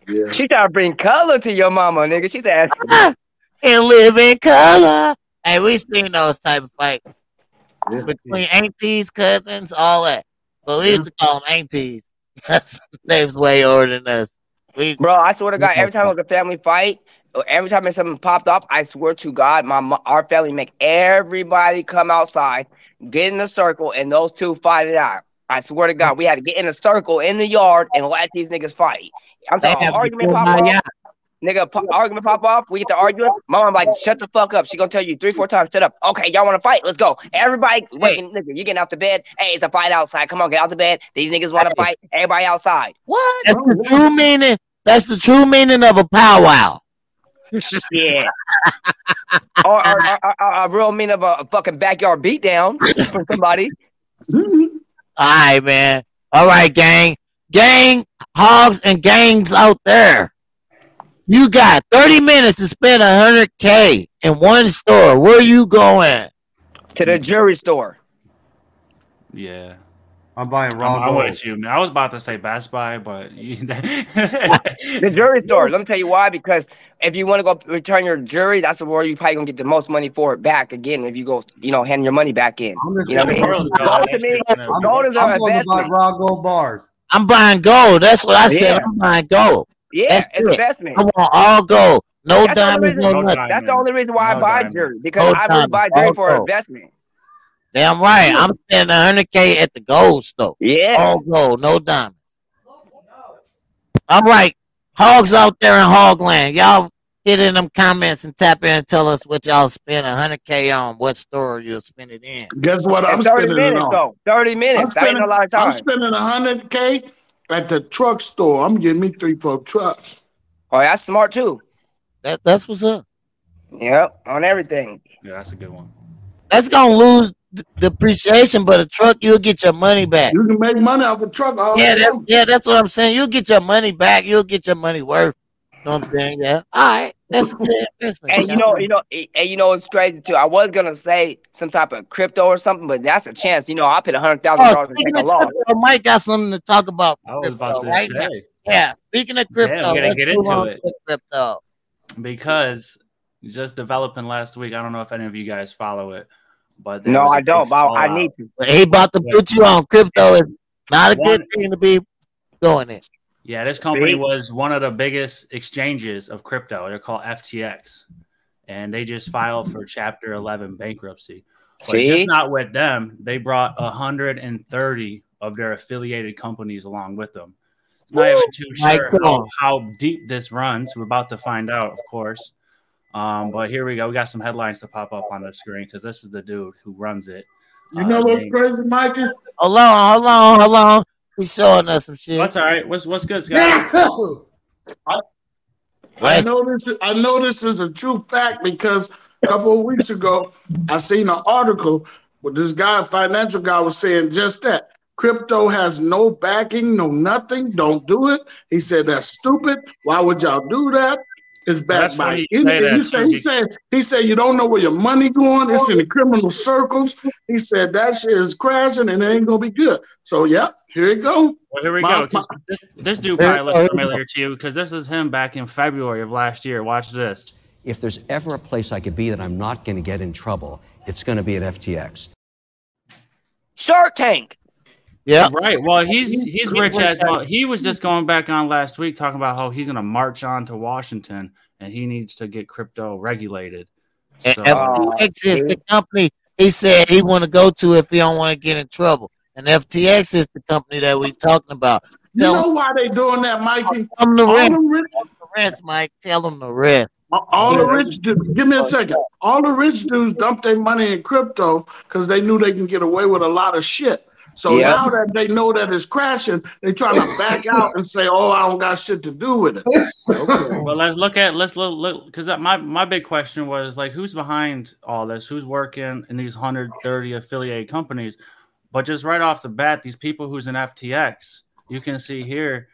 Yeah. She trying to bring color to your mama, nigga. She said, and live in color. Hey, we seen those type of fights Yeah. between aunties, cousins, all that. But we used to call them aunties. That's they was way older than us. We Bro, I swear to God, every time it was a family fight, every time something popped up, I swear to God, my our family make everybody come outside, get in a circle, and those two fight it out. I swear to God, we had to get in a circle in the yard and let these niggas fight. I'm they talking argument pop yacht. Nigga. Po- argument pop off. We get to arguing. My mom like, shut the fuck up. She gonna tell you three, four times, shut up. Okay, y'all want to fight? Let's go. Everybody, waking, nigga, you getting out the bed? Hey, it's a fight outside. Come on, get out the bed. These niggas want to Hey. fight. Everybody outside. What? That's the true meaning. That's the true meaning of a powwow. Yeah. or, or, or, or, or a real mean of a, a fucking backyard beatdown from somebody. All right, man. All right, gang. Gang, hogs, and gangs out there. You got 30 minutes to spend 100K in one store. Where are you going? To the jury store. Yeah. I'm buying raw I'm, I'm gold. with you, man. I was about to say Best Buy, but you, The jury store. Let me tell you why. Because if you want to go return your jury, that's where you probably gonna get the most money for it back again. If you go, you know, hand your money back in. I'm just You know what I mean? Gold gone. to me, gold is I'm an going to investment. raw gold bars. I'm buying gold. That's what I said. Yeah. I'm buying gold. Yeah, That's it. investment. I want all gold. No That's the only diamonds, reason- no No nothing. diamonds. That's the only reason why I buy diamonds. jury because No I really diamonds, buy jury all for gold. investment. Damn right. I'm spending 100K at the gold store. Yeah. All gold, no diamonds. All right. Hogs out there in Hogland. Y'all hit in them comments and tap in and tell us what y'all spend 100K on. What store you'll spend it in. Guess what I'm In 30 spending it on? though. 30 I'm minutes. That ain't a lot of time. I'm time. spending 100K at the truck store. I'm getting me three, four trucks. Oh, that's smart too. That that's what's up. Yep, on everything. Yeah, that's a good one. That's gonna lose d- depreciation, but a truck you'll get your money back. You can make money off a truck all Yeah, that, yeah, that's what I'm saying. You'll get your money back. You'll get your money worth. You know what I'm saying? Yeah. All right. That's a good. Eh, and you know, you know, and you know, it's crazy too. I was gonna say some type of crypto or something, but that's a chance. You know, I paid a hundred thousand Oh, dollars to take a oh, of loss. Mike got something to talk about. I was about to right say now. Yeah. Speaking of crypto, we're gonna get into it. Crypto. because just developing last week. I don't know if any of you guys follow it, but there No, was a I don't. But I need to. He about to put you on crypto. Is not a good thing to be doing it. Yeah, this company See? was one of the biggest exchanges of crypto. They're called FTX, and they just filed for Chapter 11 bankruptcy. But See, just not with them. They brought 130 of their affiliated companies along with them. It's not even too sure how, how deep this runs. We're about to find out, of course. Um, but here we go. We got some headlines to pop up on the screen because this is the dude who runs it. You know Uh, what's name- crazy, Mikey? Hold on, hold on, hold on. He's showing us some shit. What's all right? What's what's good, Scott? I What? know this. I know this is a true fact because a couple of weeks ago I seen an article where this guy, financial guy, was saying just that. Crypto has no backing, no nothing. Don't do it. He said that's stupid. Why would y'all do that? It's Well, that's backed by. funny you say that, He said, he said he said you don't know where your money going. It's in the criminal circles. He said that shit is crashing and it ain't gonna be good. So yeah, here you go. Well, here we My- go. 'cause this, this dude probably oh, looks we familiar to you because this is him back in February of last year. Watch this. If there's ever a place I could be that I'm not going to get in trouble, it's going to be at FTX. Shark Tank. Yeah. Right. Well, he's he's rich as well. He was just going back on last week talking about how he's going to march on to Washington and he needs to get crypto regulated. And So, FTX is the company he said he want to go to if he don't want to get in trouble. And FTX is the company that we talking about. You Tell know why they doing that, Mikey? Tell them the rest, the rich, the rest, Mike. Tell them the rest. Uh, all the rich dudes. Give me a second. All the rich dudes dump their money in crypto because they knew they can get away with a lot of shit. So Yeah. now that they know that it's crashing, they try to back out and say, "Oh, I don't got shit to do with it." Okay. well, let's look at let's look look because my my big question was like who's behind all this? Who's working in these 130 affiliated companies? But just right off the bat, these people who's in FTX, you can see here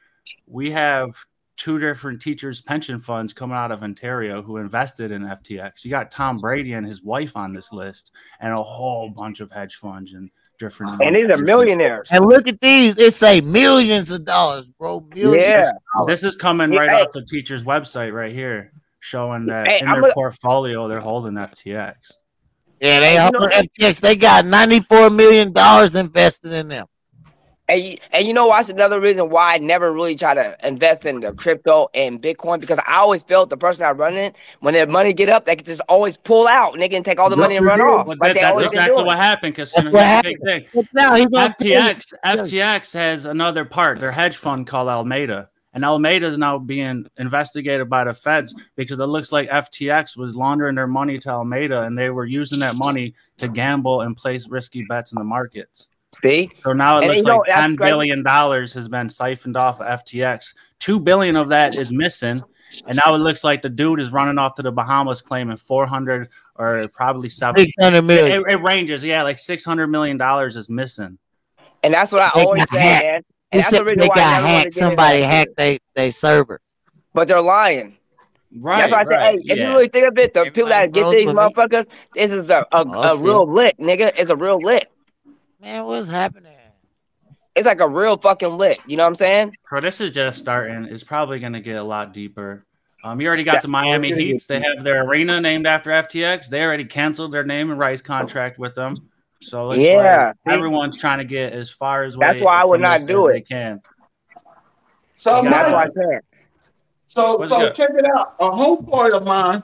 we have two different teachers' pension funds coming out of Ontario who invested in FTX. You got Tom Brady and his wife on this list, and a whole bunch of hedge funds and different. And these are millionaires. And look at these. It say millions of dollars, bro. Millions. Yeah. This is coming right hey. off the teacher's website right here, showing that Hey, in I'm their gonna- portfolio they're holding FTX. Yeah, they You own know- FTX. They got $94 million invested in them. And you, and you know what's another reason why I never really try to invest in the crypto and Bitcoin because I always felt the person I run it when their money get up they can just always pull out and they can take all the money and run off. Well, like that- that's exactly what happened because you know, what here's the big thing. But now he's gonna pay you. FTX FTX has another part, their hedge fund called Alameda. And Alameda is now being investigated by the feds because it looks like FTX was laundering their money to Alameda and they were using that money to gamble and place risky bets in the markets. See? So now it And looks you know, like that's ten crazy. billion dollars has been siphoned off of FTX. Two billion of that is missing, and now it looks like the dude is running off to the Bahamas claiming four hundred or probably seven. 600 It, million. it ranges, yeah, like six hundred million dollars is missing. And that's what I They always got say, hacked. man. And that's the reason they why got hacked. Somebody hacked shit. they, they servers. But they're lying. Right. that's why I say, right, hey, if you really think of it, the people that Everybody get these what they- motherfuckers, this is a, a, a real lick, nigga. It's a real lick. Man, what's happening? It's like a real fucking lit. You know what I'm saying? Bro, this is just starting. It's probably going to get a lot deeper. Um, you already got the Miami gonna Heats. They have their arena named after FTX. They already canceled their name and rights contract with them. So it's Yeah. like everyone's trying to get as far as what. That's away why I would not do it. They can. So, Yeah, That's Mike, what I. So, What's so good? check it out. A homeboy of mine,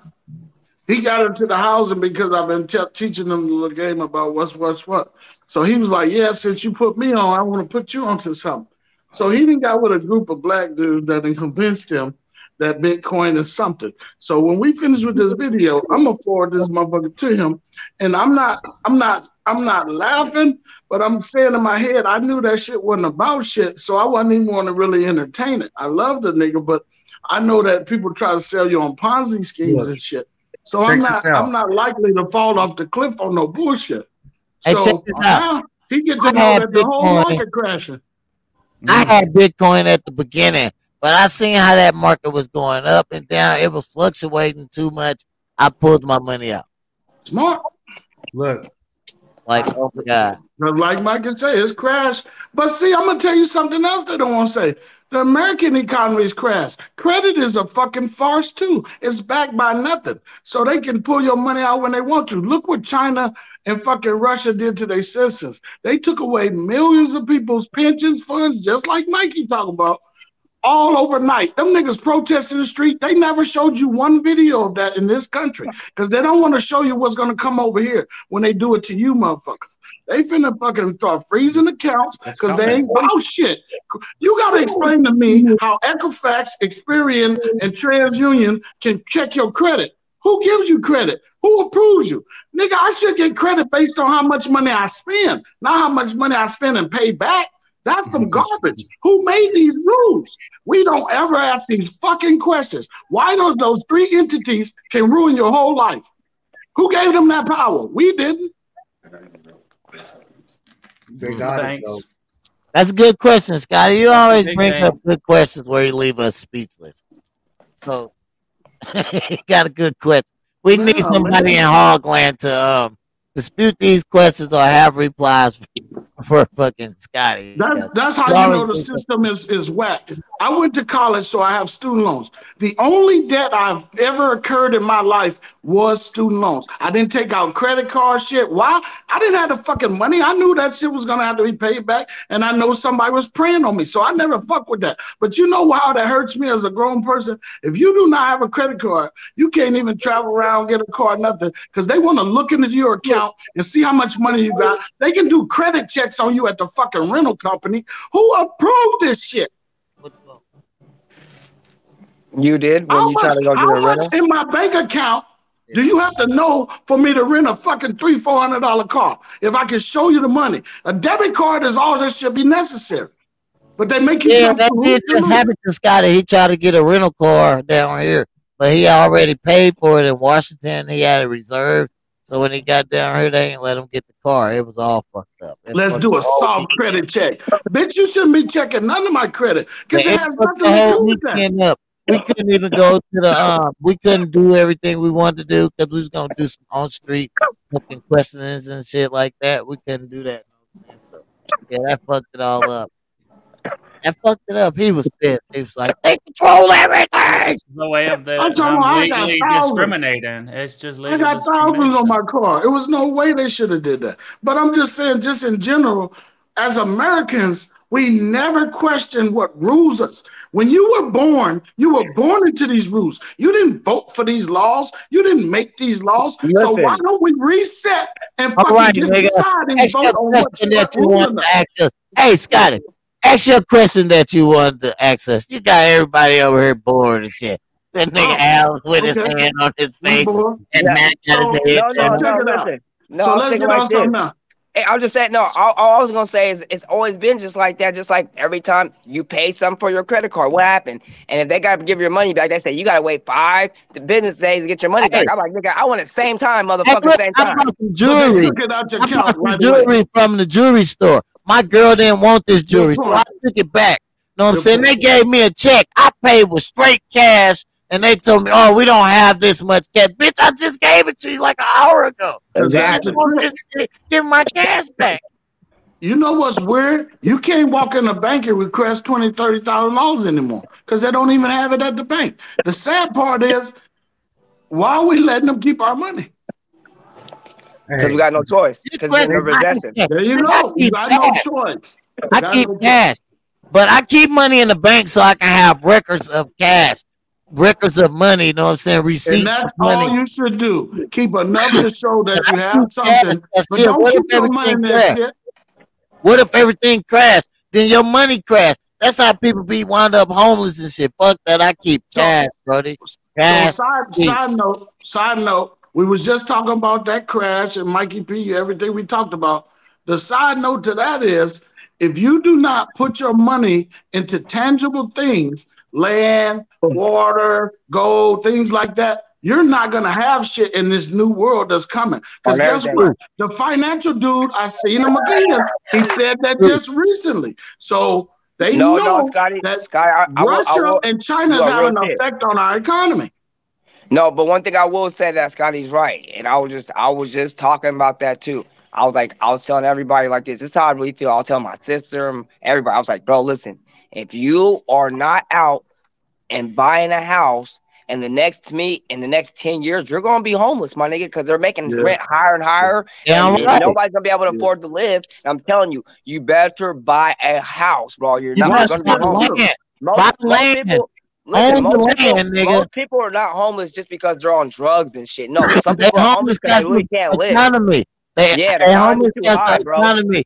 he got into the housing because I've been te- teaching them the game about what's what's what. So he was like, "Yeah, since you put me on, I want to put you onto something." So he done got with a group of black dudes that convinced him that Bitcoin is something. So when we finish with this video, I'm gonna forward this motherfucker to him. And I'm not, I'm not, I'm not laughing, but I'm saying in my head, I knew that shit wasn't about shit, so I wasn't even to really entertain it. I love the nigga, but I know that people try to sell you on Ponzi schemes Look, and shit. So I'm not. I'm not likely to fall off the cliff on no bullshit. Hey, So check this out. now he get to know had that the whole Bitcoin. market crashing. I had Bitcoin at the beginning, but I seen how that market was going up and down. It was fluctuating too much. I pulled my money out. Smart. Look, Like, oh god. Like Mike can say, it's crashed. But see, I'm gonna tell you something else they don't want to say. The American economy is crashed. Credit is a fucking farce too. It's backed by nothing, so they can pull your money out when they want to. Look what China and fucking Russia did to their citizens. They took away millions of people's pensions funds, just like Nike talking about, all overnight. Them niggas protesting the street. They never showed you one video of that in this country because they don't want to show you what's gonna come over here when they do it to you, motherfuckers. They finna fucking start freezing accounts because they ain't wow shit. You gotta explain to me how Equifax, Experian, and TransUnion can check your credit. Who gives you credit? Who approves you? Nigga, I should get credit based on how much money I spend, not how much money I spend and pay back. That's some garbage. Who made these rules? We don't ever ask these fucking questions. Why those those three entities can ruin your whole life? Who gave them that power? We didn't. they The got it, That's a good question, Scotty. You always Big bring banks. up good questions where you leave us speechless. So you got a good question. We need somebody man. in Hogland to um dispute these questions or have replies for fucking Scotty. That's that's how You you know the system is is whack. I went to college, so I have student loans. The only debt I've ever occurred in my life was student loans. I didn't take out credit card shit. Why? I didn't have the fucking money. I knew that shit was gonna have to be paid back, and I know somebody was preying on me, so I never fuck with that. But you know how that hurts me as a grown person. If you do not have a credit card, you can't even travel around, get a car, nothing, because they want to look into your account and see how much money you got. They can do credit checks on you at the fucking rental company. Who approved this shit? You did when How you try much, to go get how a much rental. in my bank account do you have to know for me to rent a fucking three, four hundred dollar car? If I can show you the money, a debit card is all that should be necessary. But they make you Yeah, that did just loops. happen to Scotty. He tried to get a rental car down here, but he already paid for it in Washington. He had it reserved. So when he got down here, they ain't let him get the car. It was all fucked up. It Let's do a soft credit check. Bitch, you shouldn't be checking none of my credit because it it has nothing to whole do with that. up. We couldn't even go to the um. We couldn't do everything we wanted to do because we was gonna do some on street fucking questionings and shit like that. We couldn't do that. So, yeah, that fucked it all up. That fucked it up. He was pissed. He was like, "They control everything." It's the way of the I'm talking about legally discriminating. It's just legal. I got thousands on my car. It was no way they should have did that. But I'm just saying, just in general, as Americans, we never question what rules us. When you were born, you were born into these rules. You didn't vote for these laws. You didn't make these laws. So why don't we reset and All fucking right, get nigga. inside and Ask vote your on what question the that fuck you ruling wanted us? to ask us. Hey, Scotty, ask your question that you wanted to ask us. You got everybody over here bored and shit. That nigga Oh, Al with his hand on his face, and Yeah. Matt got his head No, no, down. check no. it out. Listen. No, so let's thinking get on like something now. Hey, I'm just saying, no, all, all I was gonna say is it's always been just like that. Just like every time you pay something for your credit card, what happened? And if they got to give your money back, they say you gotta wait five the business days to get your money Hey. back. I'm like, nigga, I want it same time, motherfucker, look, same I time. bought some But jewelry. took it out your I bought some jewelry from the jewelry store. My girl didn't want this jewelry, so. I took it back. You know what I'm saying? They gave me a check. I paid with straight cash, and they told me, "Oh, we don't have this much cash." Bitch, I just gave it to you like an hour ago. Exactly. I want this- Give my cash back. You know what's weird? You can't walk in a bank and request twenty, thirty thousand dollars anymore because they don't even have it at the bank. The sad part is, why are we letting them keep our money? Because we got no choice. Because Question, we're I possession. There you I go. You keep got no choice. I Got keep no choice. cash, but I keep money in the bank so I can have records of cash, records of money. You know what I'm saying? Receipts And that's of money. all you should do. Keep enough to show that you have something, but but don't what keep if your money in everything that crashed? shit. What if everything crashed? Then your money crashed. That's how people be wind up homeless and shit. Fuck that. I keep cash, brody. So Cash. side side note, side note, we was just talking about that crash and Mikey P, everything we talked about. The side note to that is if you do not put your money into tangible things, land, hmm. water, gold, things like that, you're not gonna have shit in this new world that's coming. Because guess what? The financial dude, I seen him again. He hmm. said that just recently. So they No, know no, Scotty, that Scotty, I, I, will, I Russia will, and China is having an effect on our economy. No, but one thing I will say that Scotty's right, and I was just I was just talking about that too. I was like, I was telling everybody like this. This is how I really feel. I'll tell my sister, and everybody. I was like, bro, listen, if you are not out and buying a house in the next to me in the next 10 years, you're gonna be homeless, my nigga, because they're making Yeah. rent higher and higher. Yeah, and, I'm and right. nobody's gonna be able to Yeah. afford to live. And I'm telling you, you better buy a house, bro. You're You not gonna be buy homeless. land. Most, Buy most land. people, listen, Own the people, land, nigga. most people are not homeless just because they're on drugs and shit. No, some people are homeless because they really can't live. economy. They, Yeah, they economy's homeless because high, the economy.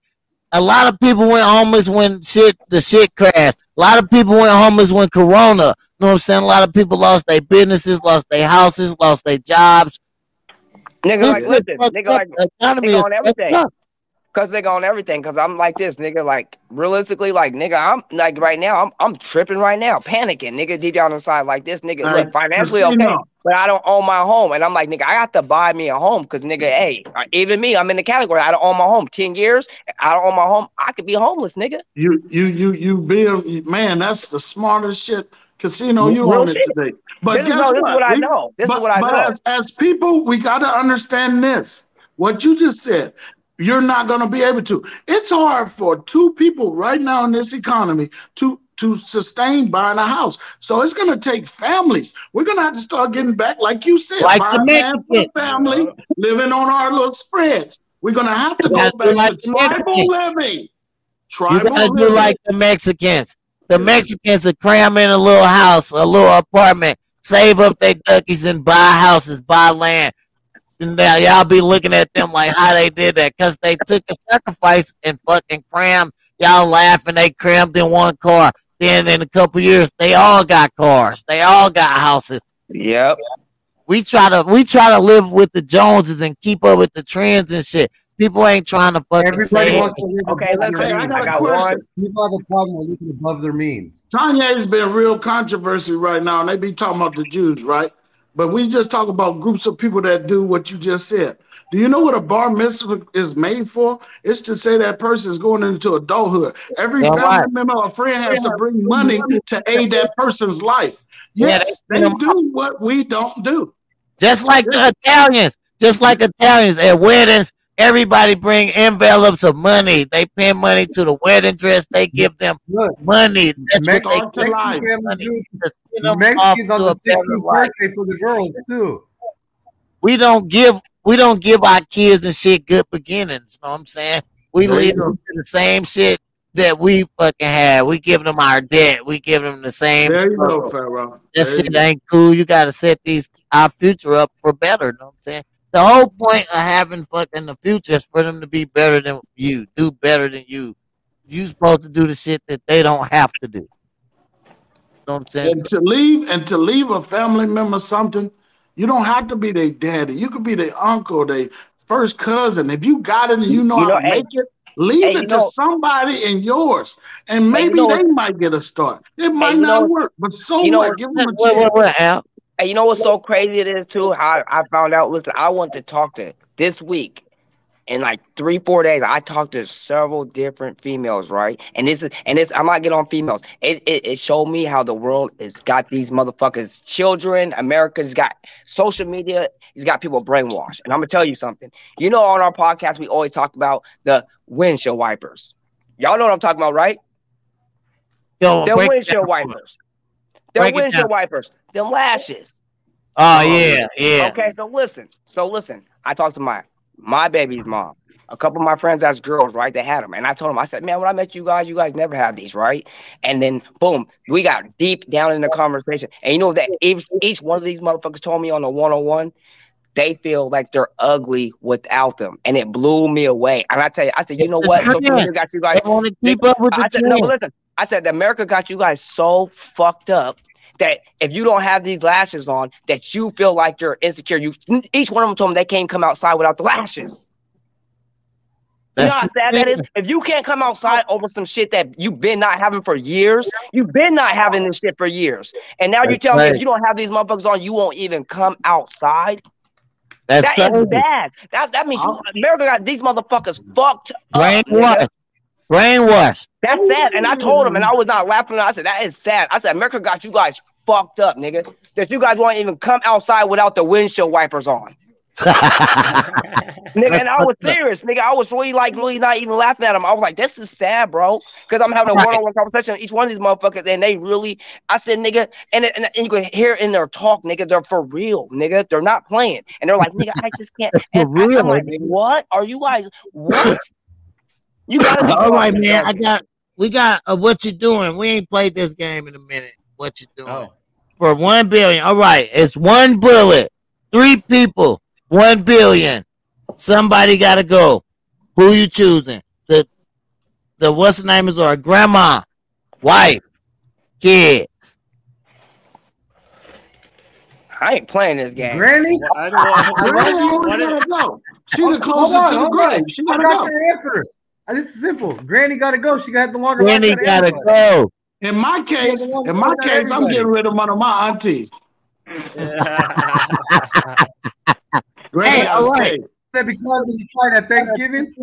A lot of people went homeless when shit the shit crashed. A lot of people went homeless when Corona. You know what I'm saying? A lot of people lost their businesses, lost their houses, lost their jobs. Nigga, like, listen, nigga, like, economy nigga on everything. Cause they on everything. Cause I'm like this, nigga. Like realistically, like nigga, I'm like right now, I'm I'm tripping right now, panicking, nigga. Deep down inside, like this, nigga. Uh, Look, financially okay, but I don't own my home, and I'm like, nigga, I got to buy me a home, cause nigga, hey, uh, even me, I'm in the category. I don't own my home. Ten years, I don't own my home. I could be homeless, nigga. You you you you being man, that's the smartest shit. Casino, you on it today. But This is, guess no, what? this is what I know. This but, is what I but know. as as people, we gotta understand this. What you just said, you're not gonna be able to. It's hard for two people right now in this economy to to sustain buying a house. So it's gonna take families. We're gonna have to start getting back, like you said, Like the land for the Mexicans. family, living on our little spreads. We're gonna have to go back like to the tribal living. You gotta do like the Mexicans. The Mexicans are cram in a little house, a little apartment, save up their duckies and buy houses, buy land. And now y'all be looking at them like how they did that because they took a sacrifice and fucking crammed. Y'all laughing they crammed in one car. Then in a couple years, they all got cars. They all got houses. Yep. We try to we try to live with the Joneses and keep up with the trends and shit. People ain't trying to fucking Everybody say wants to live Okay, let's their say I I got a got question. one. People have a problem with living above their means. Kanye's been real controversy right now, and they be talking about the Jews, right? But we just talk about groups of people that do what you just said. Do you know what a bar mitzvah is made for? It's to say that person is going into adulthood. Every All family right. member or friend has to bring money to aid that person's life. Yeah, Yes, they- they do what we don't do. Just like the Italians, just like Italians at weddings, everybody bring envelopes of money. They pay money to the wedding dress. They give them Look, money. That's what they give them life. money to send them off Mexicans on to the a better life. birthday for the girls too. We don't give we don't give our kids and shit good beginnings. Know what I'm saying? We There live go. into the same shit that we fucking had. We give them our debt. We give them the same. There you go. Pharaoh. That There shit ain't cool. You gotta set these our future up for better. Know what I'm saying? The whole point of having fucking the future is for them to be better than you, do better than you. You supposed to do the shit that they don't have to do. Know what I'm saying? And to leave and to leave a family member something, you don't have to be their daddy. You could be their uncle, their first cousin. If you got it and you know You know, how to hey, make it, leave hey, it to know- somebody in yours, and Hey, you maybe know they might get a start. It might you not what's- work, but so you know what? Give them a What, chance. what, what, Al? And you know what's so crazy it is too? How I found out. Listen, I want to talk to this week. In like three, four days, I talked to several different females, right? And this is and this I'm not getting on females. It, it it showed me how the world has got these motherfuckers, children, America's got social media, he's got people brainwashed. And I'm gonna tell you something. You know, on our podcast, we always talk about the windshield wipers. Y'all know what I'm talking about, right? Yo, They're windshield down wipers. They're windshield wipers. Them lashes. Oh yeah, yeah. Okay, so listen. So listen. I talked to my my baby's mom. A couple of my friends as girls, right? They had them, and I told them, I said, "Man, when I met you guys, you guys never had these, right?" And then, boom, we got deep down in the conversation. And you know that each, each one of these motherfuckers told me on the one on one, they feel like they're ugly without them, and it blew me away. And I tell you, I said, you know what? Social media got you guys. They want to keep up with the I said, no, listen. I said, America got you guys so fucked up that if you don't have these lashes on, that you feel like you're insecure. You each one of them told them they can't come outside without the lashes. You know how sad that is? If you can't come outside over some shit that you've been not having for years, you've been not having this shit for years. And now you tell me if you don't have these motherfuckers on, you won't even come outside. That's That is bad. That that means you, America got these motherfuckers fucked up. Brainwashed. Brainwashed. That's sad. And I told him, and I was not laughing. I said, that is sad. I said, America got you guys fucked up, nigga. That you guys won't even come outside without the windshield wipers on. Nigga, and I was serious, nigga. I was really like really not even laughing at him. I was like, this is sad, bro. Because I'm having a one-on-one conversation with each one of these motherfuckers, and they really I said, nigga, and, and, and you can hear in their talk, nigga, they're for real, nigga. They're not playing. And they're like, nigga, I just can't. For And I, real, am like, nigga. what are you guys? What? You gotta All right, man. I got we got uh, what you doing. We ain't played this game in a minute. What you doing? Oh, For one billion. All right, it's one bullet. Three people. One billion. Somebody gotta go. Who you choosing? The the what's the name is or grandma, wife, kids. I ain't playing this game. Granny, I don't know. Granny always what if- gotta go. She Hold- the closest on, to the hold grave. She gotta go. answer. Uh, This is simple. Granny got to go. She got the longer. Granny gotta everybody. go. In my case, in my before that, case, I'm getting rid of one of my aunties. Granny Hey, all gotta right. stay. That because you tried at Thanksgiving.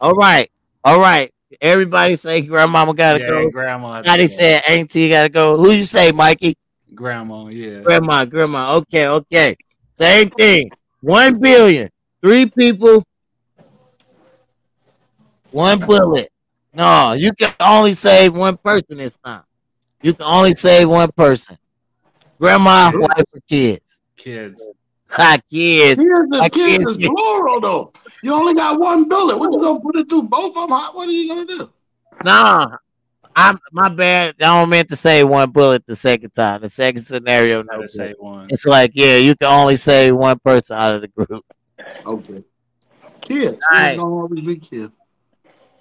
All right. All right. Everybody say grandmama gotta yeah, go. grandma. Scotty said auntie gotta go. Who you say, Mikey? grandma. Yeah. Grandma, grandma. Okay, okay. Same thing. One billion. Three people. One bullet. No, you can only save one person this time. You can only save one person. Grandma, wife, or kids. Kids. Ha, kids. Kids I and kids can't is plural though. You only got one bullet. What you gonna put it through both of them? What are you gonna do? Nah. I'm my bad. I don't meant to say one bullet the second time. The second scenario, no. Say one. It's like, yeah, you can only save one person out of the group. Okay. Kids. Right. It's gonna always be kids.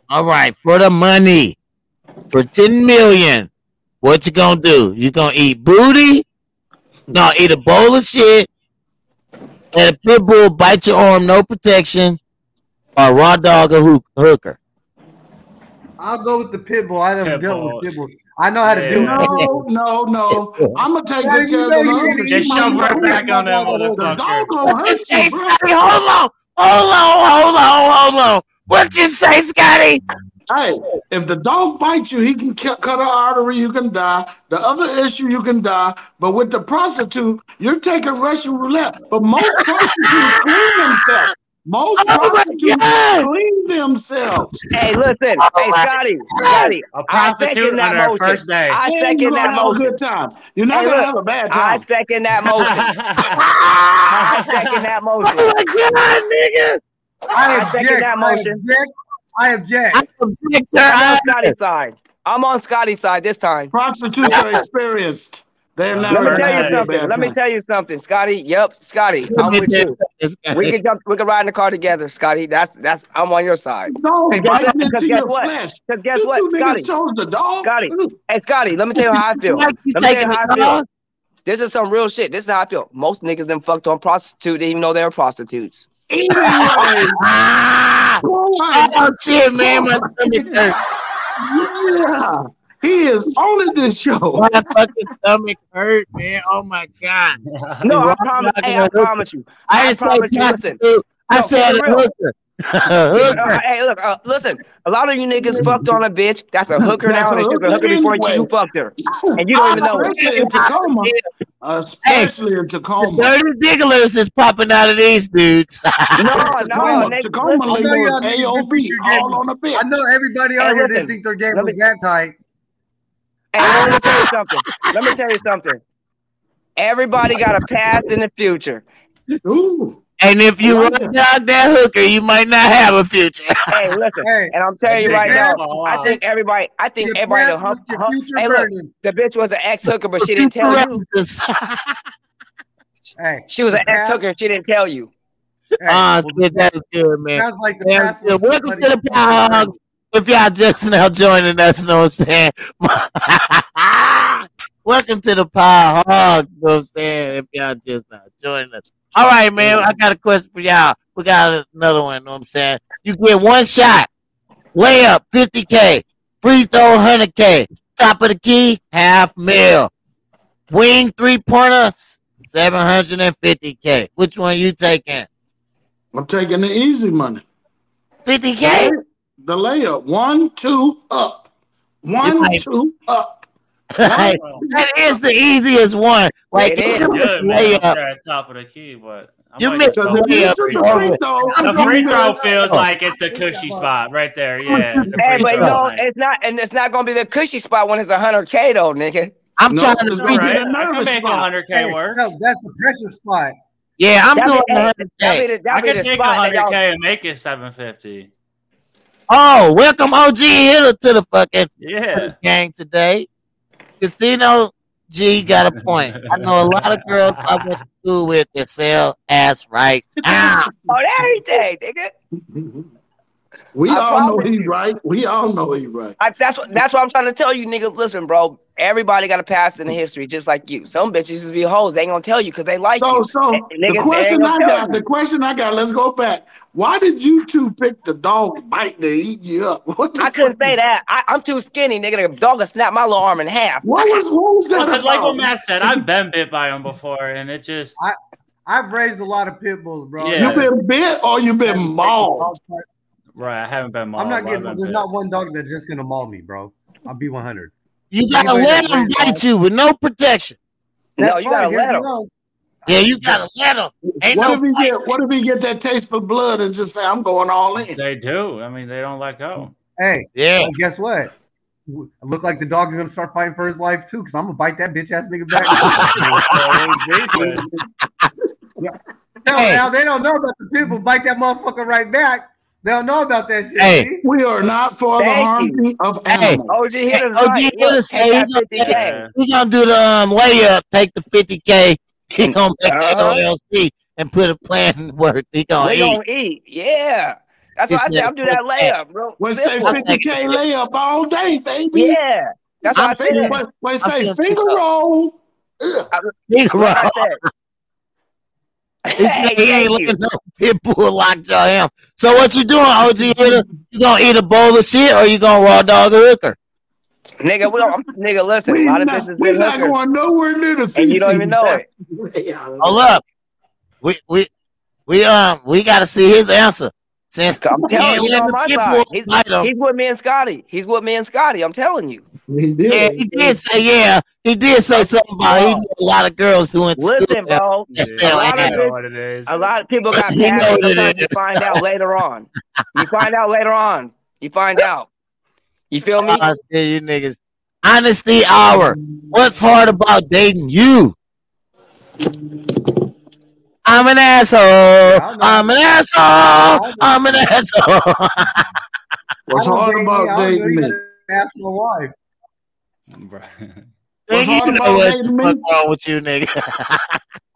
All right, for the money, for ten million, what you gonna do? You gonna eat booty? No, eat a bowl of shit. And a pit bull bite your arm, no protection, or a raw dog a hook, hooker. I'll go with the pit bull. I never Pit dealt with pit bull. I know how to Yeah. deal with it. No, no, no. I'm gonna take Yeah, good you care know of you the can Just shove right back on that Hold motherfucker. dog gonna What hurt you bro. Hold on, hold on, hold on, hold on. What you say, Scotty? Hey, if the dog bites you, he can cut an artery, you can die. The other issue, you can die. But with the prostitute, you're taking Russian roulette. But most prostitutes clean themselves. Most Oh prostitutes clean themselves. Hey, listen, oh hey Scotty, Scotty, A I prostitute on that their first day. I second gonna that have a motion. good time. You're not Hey, gonna look, have a bad time. I second that motion. I second that motion. Oh my god, nigga! I I second object. that I motion. object. I object. I object I'm on. Scotty's side. I'm on Scotty's side this time. Prostitutes are experienced. They're not. Let me tell you day. gonna have a something. bad Let me tell you something, Scotty. Yep, Scotty. I'm with you. We can jump. We can ride in the car together, Scotty. That's that's. I'm on your side. No, Hey, guess biting into Because guess your what? flesh. Because guess You what, Scotty? chose the dog. Scotty. Hey, Scotty. Let me tell you how I feel. Like you Let me tell you how I feel. This is some real shit. This is how I feel. Most niggas them fucked on prostitute, even though they were prostitutes. Anyway! Oh shit, man, my stomach hurt. yeah, he is on this show. My fucking stomach hurt, man. Oh my god. No, I promise. Hey, I promise you. I I promise you, listen. I No, said for a real. hooker. A hooker. Hey, look, uh, listen. A lot of you niggas fucked on a bitch. That's a hooker That's now, and a she's a hooker hooker before you, anyway. you fucked her, and you don't even know it. Especially in Tacoma. Especially in Tacoma. Dirty digglers is popping out of these dudes. No, no, Tacoma, nigga. Tacoma listen, I know is y'all AOB, all on the bitch. I know everybody out here didn't think their game was that tight. Hey, let me tell you something. Let me tell you something. Everybody got a past in the future. Ooh. And if you I run like that. down that hooker, you might not have a future. Hey, listen. Hey, And I'm telling you right now, I think everybody, I think your everybody, past the was hump, hump- hey, look, the bitch was an ex hooker, but she didn't tell you. Hey, She was an ex hooker, She didn't tell you. hey, Ah, well, that is good, man. sounds like the Damn past Welcome to the somebody's Power fucking- Hogs. If y'all just now joining us, know what I'm saying? Welcome to the Power Hogs, know what I'm saying? If y'all just now joining us. All right, man, I got a question for y'all. We got another one, You know what I'm saying? You get one shot, layup, 50K, free throw, 100K, top of the key, half mil, wing three pointer, 750K. Which one you taking? I'm taking the easy money. 50K? The layup. One, two, up. One, two, up. That is the easiest one. Like It you is. Good, man. lay I'm up. there at top of the key, but I You might missed go Because if the you layup. shoot the bro. free throw, The free throw I'm feels like it's the cushy spot right there. Yeah. the Hey, but you throw know, line. it's not, and it's not gonna be the cushy spot when it's a hundred k though, nigga. I'm No, trying to it's be all Right? get a I can nervous make spot. 100k work. no, that's the pressure spot. Yeah, I'm That doing be, hey, the that be 100K. the, I that be can take spot 100k and make it 750. Oh, welcome OG Hitter to the fucking Yeah. gang today. Casino G got a point. I know a lot of girls I went to school with that sell ass right now. on everything, nigga. We I all know promise he's you. right. We all know he's right. I, that's what that's what I'm trying to tell you, niggas. Listen, bro. Everybody got a past in the history, just like you. Some bitches just be hoes. They ain't gonna tell you because they like So, you. so Eh, the niggas, they question I got, you. the question I got. Let's go back. Why did you two pick the dog bite to eat you up? What the I couldn't fuck? say that. I, I'm too skinny, nigga. The dog will snap my little arm in half. What was what was that Because like what? Matt said, I've been bit by him before, and it just I, I've raised a lot of pit bulls, bro. Yeah. You been bit or you been mauled? Right. I haven't been mauled. I'm not I've getting. been There's bit. not one dog that's just gonna maul me, bro. I'll be 100. You gotta Anybody let that them bite you with no protection. No, you gotta let the him. Yeah, you gotta let them. Ain't What no if he fight. get what if he get that taste for blood and just say I'm going all in? They do. I mean, they don't let go. Hey, Yeah. well, guess what? Look like the dog's gonna start fighting for his life too, because I'm gonna bite that bitch ass nigga back. no, Hey. now they don't know about the people bite that motherfucker right back. They don't know about that shit. Hey. see? We are not for the Thank harming of Hey. animals. OG hit us OG right. hit Look, us, take hey, he gonna 50K. Yeah. We gonna do the um layup, take the 50K. He gonna make that Uh-huh. LLC and put a plan in work. He gonna We eat. gonna eat. Yeah. That's what I It's said. a I'm doing that layup, bro. We say 50k layup all day, baby. Yeah. That's what I'm I said. feeling- When, when I'm say feeling finger picked up. roll. Ugh. Big Like I rock. said. This Hey, nigga ain't thank looking no pit bull lockjaw him. So what you doing, OG hitter? You gonna eat a bowl of shit or you gonna raw dog a hooker? Nigga, we don't, I'm- nigga, listen. We a lot of not, bitches we been not hookers, going nowhere near the and you don't even know it. Hold up. We we we um we gotta see his answer. Since I'm telling you, he's on my side. He's, he's with me and Scotty. He's with me and Scotty. I'm telling you. He did. Yeah, he did say yeah. He did say something about he knew a lot of girls who went to school. Listen, bro. That's Yeah, still I ass. know what it is. A lot of people got You know what it you find out later on. You find out later on. You find out. You feel me? I see you niggas. Honesty hour. What's hard about dating you? I'm an asshole. I'm an asshole. I'm an asshole. What's hard about me. I don't dating even me? Ask my wife. Right. What's Nigga, you know about what the fuck wrong with you, nigga?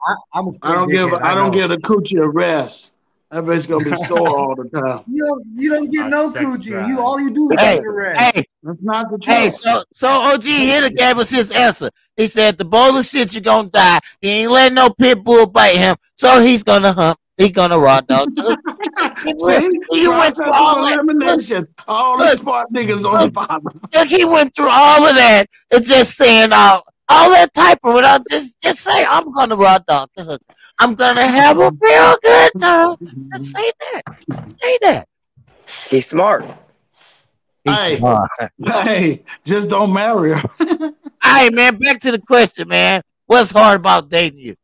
I, I'm a I don't give dickhead, I don't know. give a coochie a rest. That bitch gonna be sore all the time. You don't, you don't get A no sex coochie. drive. You all you do is Hey, take a rest. hey, That's not the hey, truth. so so OG Hitter gave us his answer. He said the bowl of shit you gonna die. He ain't letting no pit bull bite him, so he's gonna hump. He gonna raw dog. you See, went through of all that. elimination. All the Look. smart niggas on the bottom. Look, he went through all of that and just saying all, all that typing without just just say I'm gonna raw dog the hook. I'm gonna have a real good time. Just say that. Say that. He's smart. He's Hey. smart. Hey, just don't marry her. All right, man. Back to the question, man. What's hard about dating you?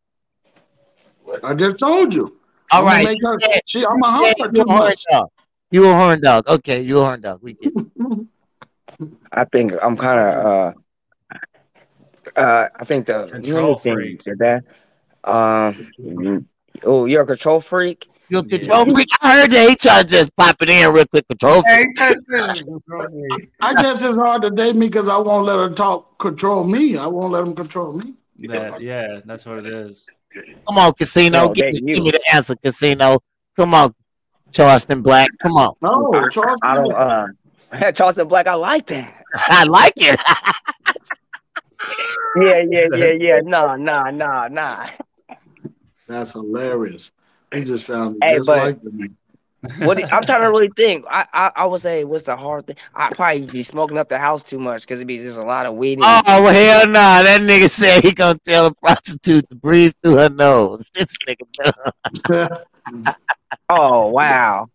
I just told you. All I'm right. her- said- she, I'm a said humper you too horn much. dog. You a horn dog. Okay, you a horn dog. We get. I think I'm kind of. uh uh, I think the Control let me think, freak. that. Um, oh, you're a control freak. You're a control freak? I heard that he tried to just pop it in real quick. Control freak. Hey, that's it. I guess it's hard to date me because I won't let her talk control me. I won't let them control me. That, yeah, that's what it is. Come on, Casino. No, give, me, give me the answer, Casino. Come on, Charleston Black. Come on. No, Charles. I don't. Uh, Charleston Black, I like that. I like it. Yeah, yeah, yeah, yeah. Nah, nah, nah, nah. That's hilarious. He just sounded Hey, just but- like me. What I'm trying to really think. I, I I would say what's the hard thing? I probably be smoking up the house too much because it'd be just a lot of weed. in oh well, hell nah. That nigga said he gonna tell a prostitute to breathe through her nose. This nigga. Oh wow.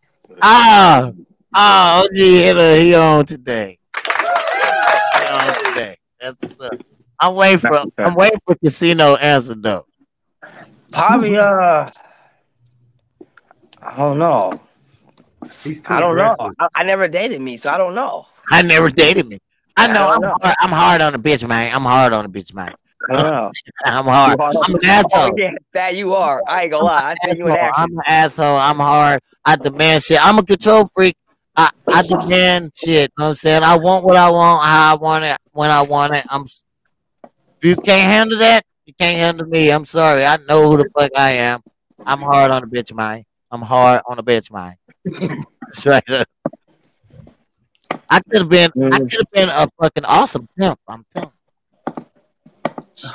Ah, ah, OG hitter. He on today. He on today. That's what's up. I'm waiting for. That's. I'm waiting for Casino answer though. Probably uh. I don't know. He's too I don't know. I, I never dated me, so I don't know. I never dated me. I I know. don't I'm know. hard, I'm hard on a bitch, man. I'm hard on a bitch, man. I'm hard. Hard on- I'm an Oh asshole. yeah, that you are. I ain't gonna lie. I think you in Asshole. action. I'm an asshole. I'm hard. I demand shit. I'm a control freak. I, I demand shit. You know what I'm saying? I want what I want, how I want it, when I want it. I'm. If you can't handle that, you can't handle me. I'm sorry. I know who the fuck I am. I'm hard on a bitch, man. I'm hard on a bitch, man. Straight up. I could have been. I Mhm. could have been a fucking awesome pimp. I'm telling.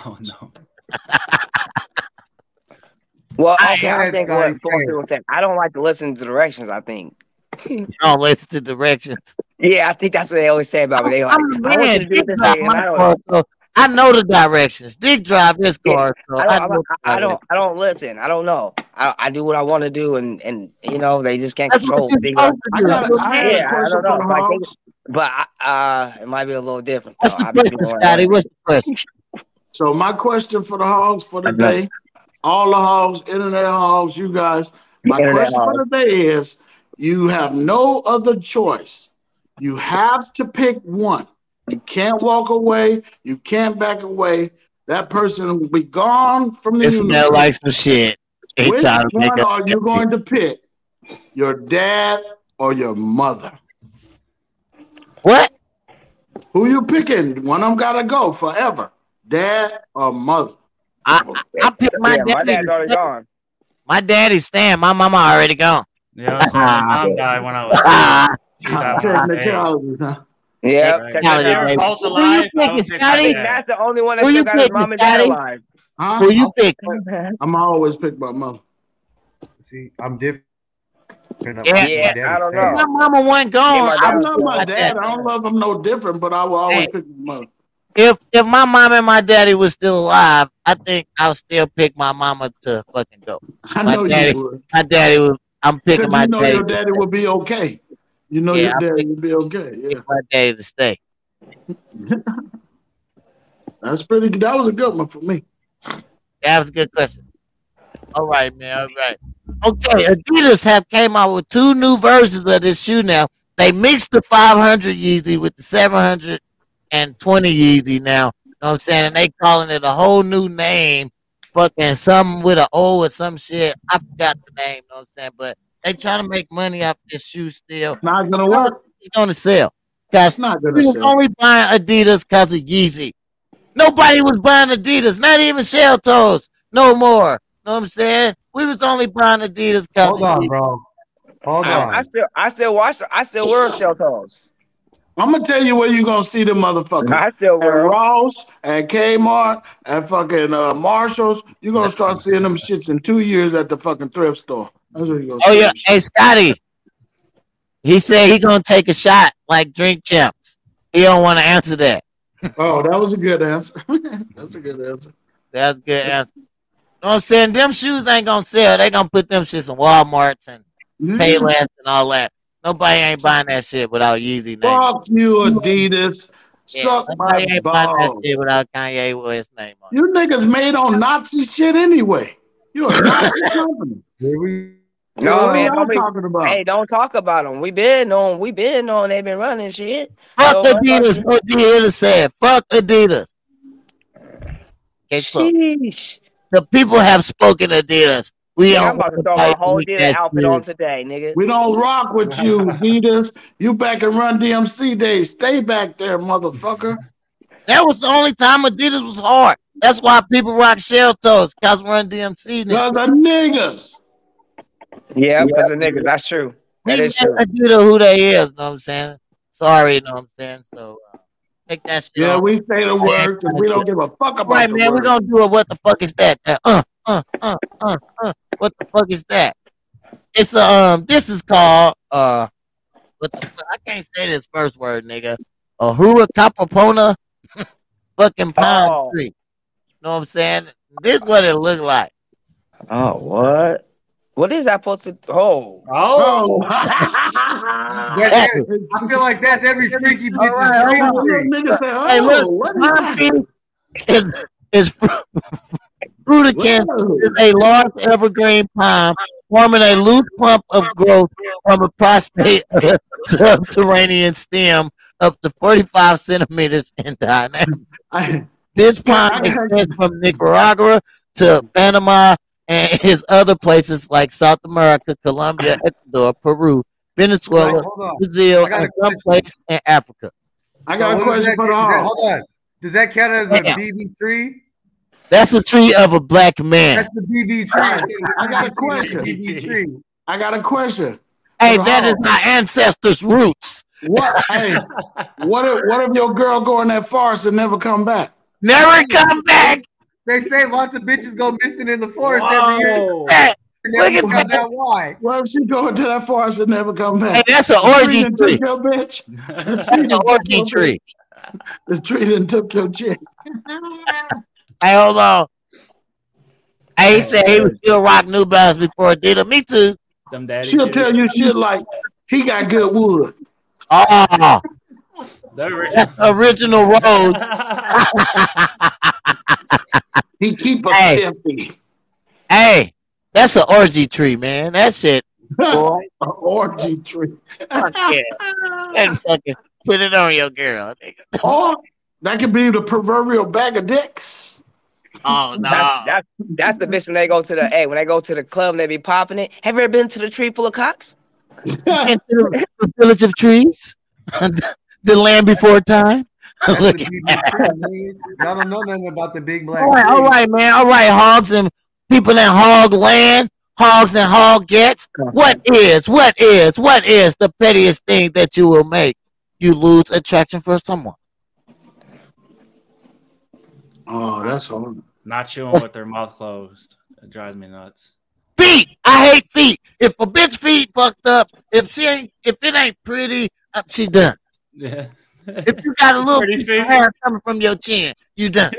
Oh no. Well, I- okay, I think what Forty was saying. I don't like to listen to directions. I think. You don't listen to directions. Yeah, I think that's what they always say about me. They like, I'm the I want you man. to do this, drive I don't. so I know the directions. Dick drive his Yeah, car, so I I, don't, know. I, I don't, I don't listen. I don't know. I, I do what I want to do, and and you know they just can't That's control. what you're things. supposed to I got. You're A, a I man. had a Yeah, I don't know. for the But I think, but I, uh, it might be a little different. What's the I be question, doing what I Scotty? What's the question? So my question for the hogs for the day, all the hogs, internet hogs, you guys. My Internet question for the day is: You have no other choice. You have to pick one. You can't walk away. You can't back away. That person will be gone from the It smell like some shit. He Which trying to make one us are you going to pick? Your dad or your mother? What? Who you picking? One of them gotta go forever. Dad or mother? I I, I picked my Yeah, my daddy. dad's already gone. My daddy's staying. My mama already gone. Yeah, so my mom died when I was. She died when I was. Technicalities, huh? Yeah, Right. Technicality, If Who you I picking, would pick Scotty? my I dad. that's the only one that Who still you got his picking, mom and dad Scotty? alive. Huh? Who you pick? I'm always pick my mom. See, I'm different. Yeah, yeah, I don't know. My mama wasn't gone. my I I was love my dad. I don't love him no different, but I will always Hey. pick my mother. If if my mom and my daddy was still alive, I think I'll still pick my mama to fucking go. I My know daddy- you would. My daddy was. I'm picking my you know daddy. your daddy would be okay. You know Yeah, your I daddy will be okay. Yeah. my daddy to stay. That's pretty good. That was a good one for me. That was a good question. All right, man. All right. Okay, Adidas have came out with two new versions of this shoe now. They mixed the 500 Yeezy with the 720 Yeezy now. You know what I'm saying? And they calling it a whole new name. Fucking something with an O or some shit. I forgot the name, you know what I'm saying? But they trying to make money off this shoe still. It's not gonna work. It's going to sell. Because It's not gonna we was sell. only buying Adidas because of Yeezy. Nobody was buying Adidas, not even Shell Toes, no more. Know what I'm saying? We was only buying Adidas because Hold on, bro. Hold I, I on. still, I still watch. I still wear shell toes. I'm gonna tell you where you gonna see them motherfuckers. I still At wear. 'em. Ross, at Kmart, at fucking uh, Marshalls, you're gonna start seeing them shits in two years at the fucking thrift store. That's you're gonna Oh yeah, hey Scotty. He said he gonna take a shot like drink champs. He don't want to answer that. Oh, that was a good answer. That's a good answer. That's a good answer. Know what I'm saying? Them shoes ain't gonna sell. They gonna put them shits in Walmarts and Yeah. Payless and all that. Nobody ain't buying that shit without Yeezy name. Fuck you, Adidas. Yeah, Suck nobody my ain't buying that balls. shit without Kanye West name on. You niggas made on Nazi shit anyway. You're a Nazi company. Here we No what man, y'all don't be, talking about? hey, don't talk about them. We been on. We been on. They been running shit. Fuck So, Adidas. OG Hitter said, fuck Adidas. Guess? Sheesh. The people have spoken Adidas. We Yeah, don't I'm about to throw my whole Adidas dinner that outfit shit. on today, nigga. We don't rock with you, Adidas. You back and run DMC days. Stay back there, motherfucker. That was the only time Adidas was hard. That's why people rock shell toes. Cause we're Run DMC. niggas. Because of niggas. Yeah, because of niggas. That's true. That He is true. never do the who they is. Know what I'm saying? Sorry, know what I'm saying? So uh, take that shit Yeah, off. we say the word and we don't give a fuck about it. Right, the man, we're gonna do it. What the fuck is that? Uh, uh, uh, uh, uh, uh. What the fuck is that? It's a, um. This is called uh. What the fuck? I can't say this first word, nigga. A hura capopona, fucking palm Oh. tree. Know what I'm saying? This what it look like. Oh, what? What is that supposed to? Oh, Oh. That's I feel like that's every freaky bitch's right, dream hold on. thing. Nigga say, Hey, oh, look, what is palm that? tree is is fru- fruticans Whoa. is a large evergreen palm forming a loose clump of growth from a prostate subterranean stem up to 45 centimeters in diameter. This palm extends from Nicaragua to Panama and his other places like South America, Colombia, Ecuador, Peru, Venezuela, Hold on. Brazil, I got a and some place in Africa. I got a So what does question for the does that- hall. Hold on. Does that count as a Yeah. BB tree? That's a tree of a black man. That's the BB tree. I, got a question. BB tree. I got a question. Hey, that is my ancestors' roots. What? hey, what if what if your girl go in that forest and never come back? Never come back. They say lots of bitches go missing in the forest every year. whoa. Hey, And Look at find that. out why. What if she go into that forest and never come back? hey, back? that's an The tree orgy done tree. took your bitch. The That's tree an done took orgy your tree. bitch. The tree done took your chick. Hey, hold on. Hey, he said he would still rock New Balance before Adidas. Me too. Them daddy She'll tell you shit like he got good wood. Ah, oh, They're original rose. He keep a Hey. stiffy. hey, that's an orgy tree, man. That shit. Boy, An orgy tree. fuck yeah. And fucking put it on your girl. nigga. or that could be the proverbial bag of dicks. Oh, no. that's, that's that's the bitch when they go to the hey when they go to the club and they be popping it. Have you ever been to the tree full of cocks? Into the the village of trees. the land before time. That's Look at BB Y'all don't know nothing about the big black All right, all tree. right, man. All right, hogs and people that hog land, hogs and hog gets. What is, what is, what is the pettiest thing that you will make you lose attraction for someone? Oh, that's hard. Not chewing with their mouth closed. It drives me nuts. Feet. I hate feet. If a bitch feet fucked up, if she ain't, if it ain't pretty, uh, she done. Yeah. If you got a little piece of hair coming from your chin, you done.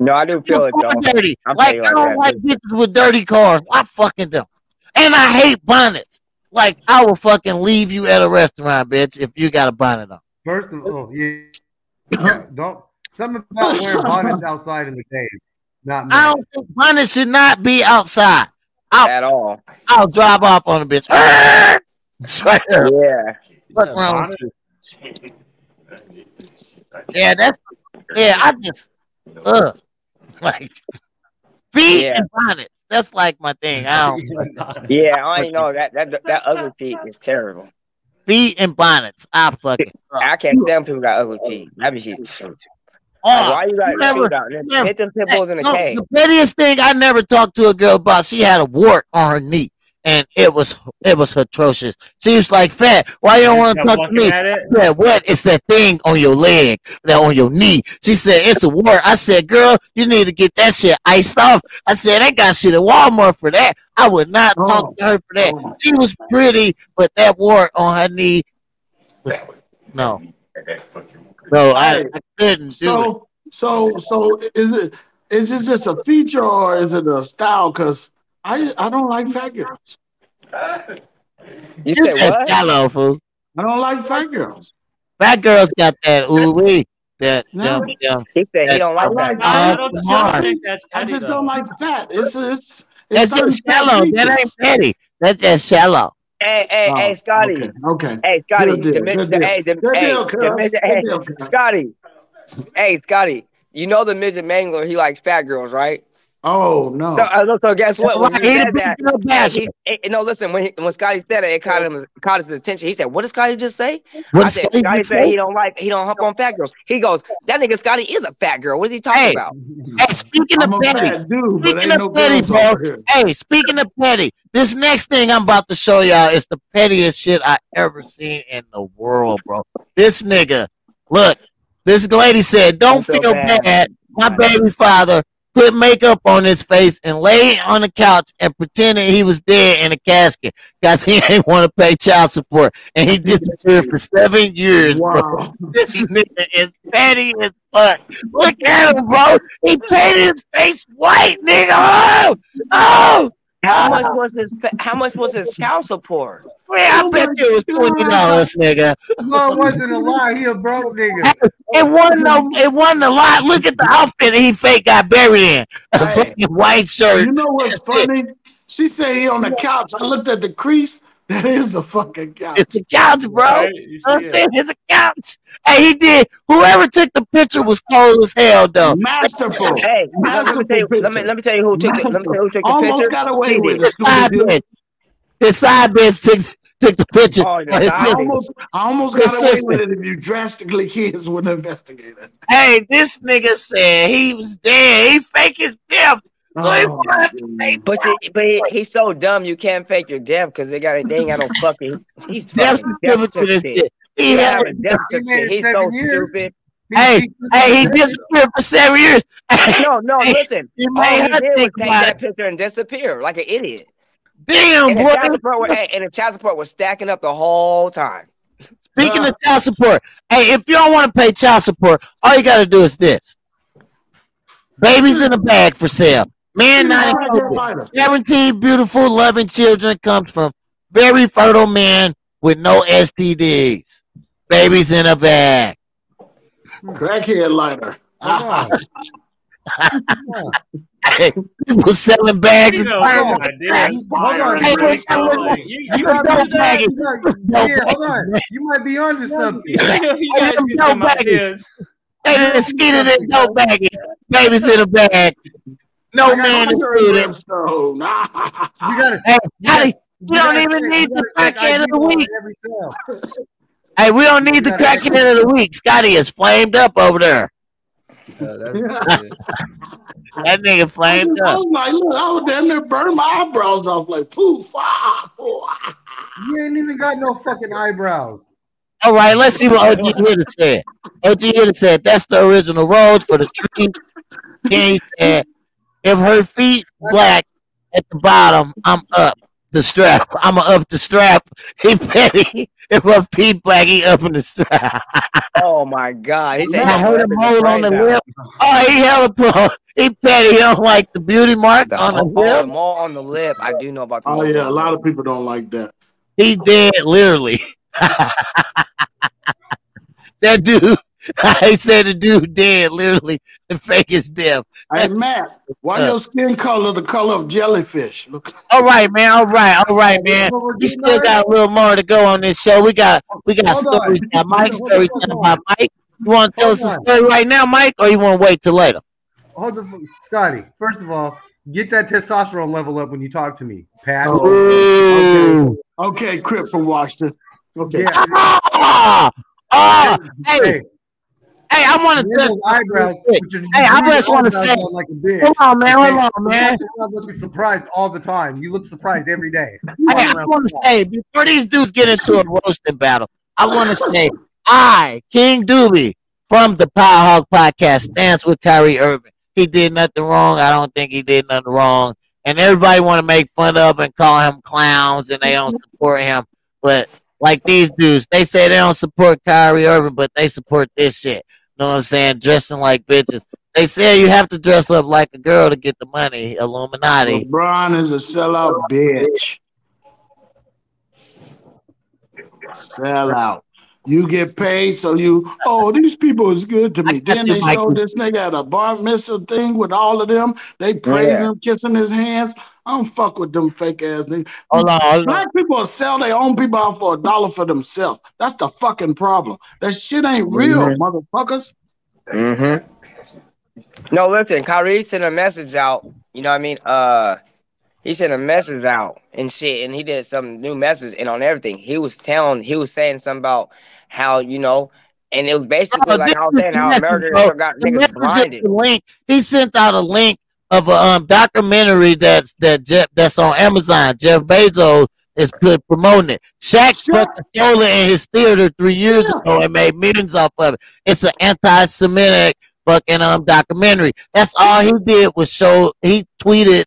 No, I do feel You're it though. dirty. I'm Like telling I you don't like like bitches with dirty cars. I fucking don't. And I hate bonnets. Like I will fucking leave you at a restaurant, bitch, if you got a bonnet on. First of all, yeah. yeah, don't something about wearing bonnets outside in the days. Not me. I don't think bonnets should not be outside. I'll, At all. I'll drive off on a bitch. Yeah. What's said wrong with you? Yeah, that's yeah. I just ugh, like feet Yeah. and bonnets. That's like my thing. I don't Yeah, I already know that that that ugly feet is terrible. feet and bonnets. I fucking I can't stand people got ugly feet. That be shit. Like, oh, why you got you never- out? never- Hit them pit bulls in the No, cage. the pettiest thing I never talked to a girl about. She had a wart on her knee, and it was it was atrocious. She was like, "Fat, why you don't want to talk to me?" I said, "What? It's that thing on your leg, that on your knee." She said, "It's a wart." I said, "Girl, you need to get that shit iced off." I said, "I got shit at Walmart for that." I would not Oh. talk to her for that. Oh. She was pretty, but that wart on her knee was no, no. I, I couldn't do it. So, so, so is it is this just a feature or is it a style? Because I I don't like fat girls. You You said said what? shallow, fool. I don't like fat girls. Fat girls got that ooh wee. That No. them, them. He said he don't I like like that. I don't, I don't on. think that's I just though. don't like fat. It's it's, That's just shallow. That ain't petty. That's just shallow. Hey, hey, Oh, hey, Scotty. Okay. okay. Hey, Scotty. Good deal, the, mi- good hey, the, Good hey, deal, the midget, hey, deal. Scotty. Hey, Scotty. You know the midget mangler, he likes fat girls, right? Oh no. So, uh, so guess what? When he he said that, big girl basher. he, eh, no, listen. When he, when Scotty said it, it caught him caught his attention. He said, "What did Scotty just say?" What I said, Scotty Scotty said say? he don't like he don't hump on fat girls. He goes, "That nigga Scotty is a fat girl. What is he talking Hey, about?" Hey, speaking I'm of a petty, dude, speaking ain't no of petty, bro. Hey, speaking of petty, this next thing I'm about to show y'all is the pettiest shit I ever seen in the world, bro. This nigga, look, this lady said, "Don't I feel feel bad. bad." My baby father put makeup on his face and lay on the couch and pretended he was dead in a casket because he ain't want to pay child support and he disappeared for seven years, bro. This nigga is petty as fuck. Look at him, bro. He painted his face white, nigga. Oh, oh. How ah. much was his How much was his child support? Man, I bet you it was twenty dollars, nigga. No, it wasn't a lie. He a broke nigga. It wasn't a, it wasn't a lot. Look at the outfit he fake got buried in. A Hey. fucking white shirt. You know what's That's it. funny? She said he on the couch. I looked at the crease. That is a fucking couch. It's a couch, bro. Right? You I'm see it. saying it's a couch. Hey, he did. Whoever took the picture was cold as hell, though. Masterful. Hey, let, let me tell you. Let me let me tell you who took the, let me tell you who took the Almost picture. got away with His it. side bitch. His side bitch took took the picture. Oh, of I almost, I almost got away with it if you drastically kids would investigate it. Hey, this nigga said he was dead. He fake his death. So he Oh, wanna have to pay But you, but he, he's so dumb. You can't fake your death because they got a they ain't got no fucking. He's death fucking death certificate to this shit. He He a death He certificate. He's so years. stupid. Hey, hey, he disappeared for seven years. No, no, listen. he All made he her did was take that picture and disappear like an idiot. Damn, And the boy. child support was, hey, and the child support was stacking up the whole time. Speaking of child support, hey, if you don't want to pay child support, all you got to do is this: babies in a bag for sale. Man, not included. 17 beautiful, loving children comes from very fertile man with no STDs. Babies in a bag. Crackhead lighter. Hold on. Hey, people selling bags You of know, sperm. ideas. Hold on. Hey, Really look, look, calling. look. You, That's you a can dope do that. baggie. Yeah, yeah, hold on. You might be onto something. you guys them get dope some baggies. ideas. Hey, they skeeted in dope baggies. Babies in a bag. No I got man one included. Brimstone. You gotta. Hey, Scotty, you we don't gotta even need the gotta crackhead of the week. Hey, we don't need the You gotta- crackhead of the week. Scotty is flamed up over there. Uh. That nigga flamed I up. was like, look, I was damn near burn my eyebrows off like poof. Ah, ah. You ain't even got no fucking eyebrows. All right, let's see what OG Hitter said. OG Hitter said that's the original rose for the tree. Then he said, if her feet black at the bottom, I'm up the strap. I'm up the strap. He petty. If her feet black, he up in the strap. Oh my god. He said I heard him hold on the right lip. Oh, he hella pro. He petty. He don't like the beauty mark now." on the Oh, the lip. mole on the lip. I do know about the Oh mole yeah, a lot of people don't like that. He dead, literally. that dude. I said the dude dead, literally. The fake is death. Hey Matt, why Uh. your skin color the color of jellyfish? Look, All right, man. All right, all right, man. We still got a little more to go on this show. We got we got Hold stories Mike, on, story hold time on. Mike. You want to tell us Hold a on. story right now, Mike, or you want to wait till later? Hold the Scotty. First of all, get that testosterone level up when you talk to me, Pat. Oh. Ooh. okay, Crip from Washington. Okay. Yeah. Ah, ah, hey, Hey, hey, I want to eyebrows. Hey, I just wanna say- out like a bitch. Hold on, man. Hold on, man. Not looking surprised all the time. You look surprised every day. Hey, I want to say before these dudes get into a roasting battle, I want to say I, King Doobie from the Power Hog Podcast, stands with Kyrie Irving. He did nothing wrong. I don't think he did nothing wrong. And everybody want to make fun of and call him clowns, and they don't support him. But like these dudes, they say they don't support Kyrie Irving, but they support this shit. Know what I'm saying? Dressing like bitches. They say you have to dress up like a girl to get the money. Illuminati. LeBron is a sellout bitch. Sellout. You get paid, so you. Oh, these people is good to me. Then they showed this nigga at a bar mitzvah thing with all of them. They praising Yeah. him, kissing his hands. I don't fuck with them fake ass niggas. Hold on, hold on. Black people sell their own people out for a dollar for themselves. That's the fucking problem. That shit ain't real, Mhm. motherfuckers. Mm-hmm. No, listen, Kyrie sent a message out you know what I mean? Uh, he sent a message out and shit, and he did some new message and on everything. He was telling, he was saying something about how you know, and it was basically Oh, like I was saying how America bro. got The niggas blinded. link. He sent out a link of a um, documentary that's that Jeff, that's on Amazon. Jeff Bezos is put, promoting it. Shaq fucking sold it in his theater three years ago and made millions off of it. It's an anti-Semitic fucking um documentary. That's all he did was show. He tweeted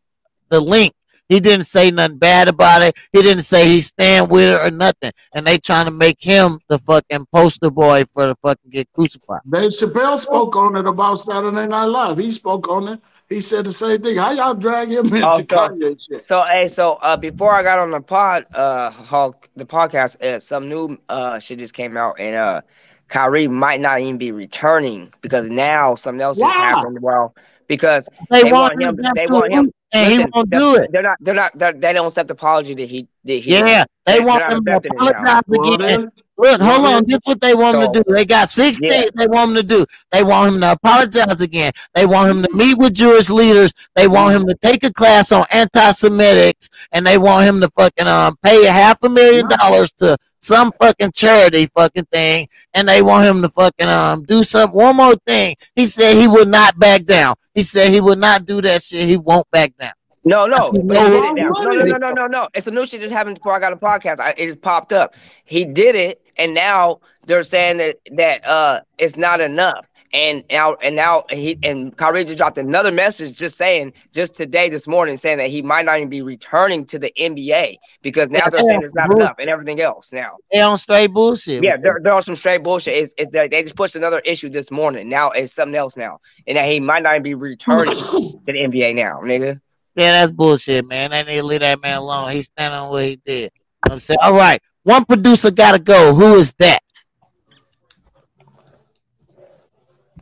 the link. He didn't say nothing bad about it. He didn't say he stand with it or nothing. And they trying to make him the fucking poster boy for the fucking get crucified. Dave Chappelle spoke on it about Saturday Night Live. He spoke on it. He said the same thing. How y'all drag him into Oh, so, Kanye shit? so hey, so uh, before I got on the pod, uh, Hulk, the podcast, uh, some new uh shit just came out, and uh, Kyrie might not even be returning because now something else has Why? happened. Well, because They, they want want him. him They want him. Lose, And he won't they're, do it. they're not. They're not. They're, they don't accept the apology that he. That he Yeah, they they're want not him to accepting it apologize Well, again. then, Look, hold well, on. then, This is what they want him So to do. They got six yeah, things they want him to do. They want him to apologize again. They want him to meet with Jewish leaders. They want him to take a class on anti-Semitics, and they want him to fucking um pay half a million dollars to some fucking charity fucking thing, and they want him to fucking um do some one more thing. He said he would not back down. He said he would not do that shit. He won't back down. No, no, You but he did it now. No, no, no, no, no, no. It's a new shit that happened before I got a podcast. I, it just popped up. He did it, and now they're saying that that uh it's not enough. And now and now he and Kyrie just dropped another message just saying just today this morning saying that he might not even be returning to the NBA because now they're saying it's not enough and everything else now. They on straight bullshit. Yeah, they're, they're on some straight bullshit. It's, it, they they just pushed another issue this morning. Now it's something else now, and that he might not even be returning to the NBA now, nigga. Yeah, that's bullshit, man. They need to leave that man alone. He's standing on what he did. You know I'm saying? All right. One producer gotta go. Who is that?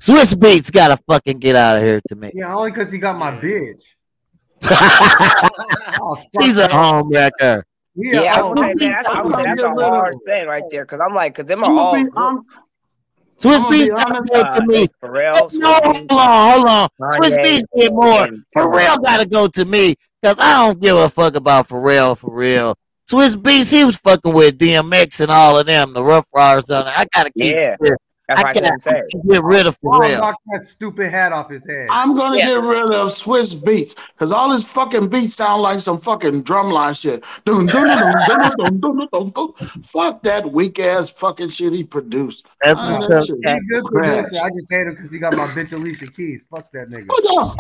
Swizz Beatz gotta fucking get out of here to me. Yeah, only because he got my bitch. Oh, fuck She's a that. home wrecker. Yeah, Yeah, I oh, was saying, man, that's, I I'm was that's a rid hard him. saying right there, because I'm like, because them are all gonna be, I'm, Swizz Beatz be gotta go uh, to me. it's Pharrell, No, hold on, hold on. Swizz Beatz did more. and Timberlake. Pharrell gotta go to me because I don't give a fuck about Pharrell for real. Swizz Beatz, he was fucking with DMX and all of them, the Ruff Ryders on it. I gotta keep Yeah, it. That's I, I can say. Get rid of for real. Knock that stupid hat off his head. I'm gonna yeah. get rid of Swizz Beatz because all his fucking beats sound like some fucking drumline shit. Fuck that weak ass fucking shit he produced. That's ah, I, that shit. Good. I just hate him because he got my bitch Alicia Keys. Fuck that nigga. Ah,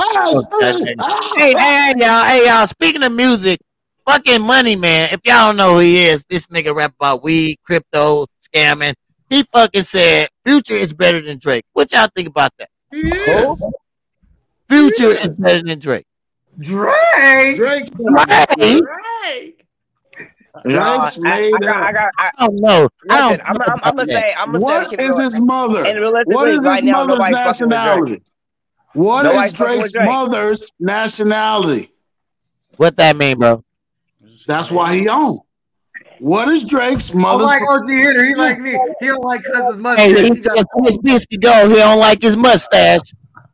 ah, hey, hey, y'all, hey y'all. Speaking of music, fucking money man. If y'all don't know who he is, this nigga rap about weed, crypto, scamming he fucking said Future is better than Drake. What y'all think about that? Yeah. Future is better than Drake. Drake. Drake. Right? No, I, I, I got, I got, I, I don't know. Listen, I am I'm, I'm gonna say, I'm gonna say, What keep it is his mother? What is his now, mother's nobody's fucking with Drake. nationality? What Nobody's is Drake's Drake. mother's nationality? What that mean, bro? That's why he owned. What is Drake's I like OG Hitter. He like me. He don't like cuz his Hey, mustache. he He got, said Swizz Beatz go. He don't like his mustache.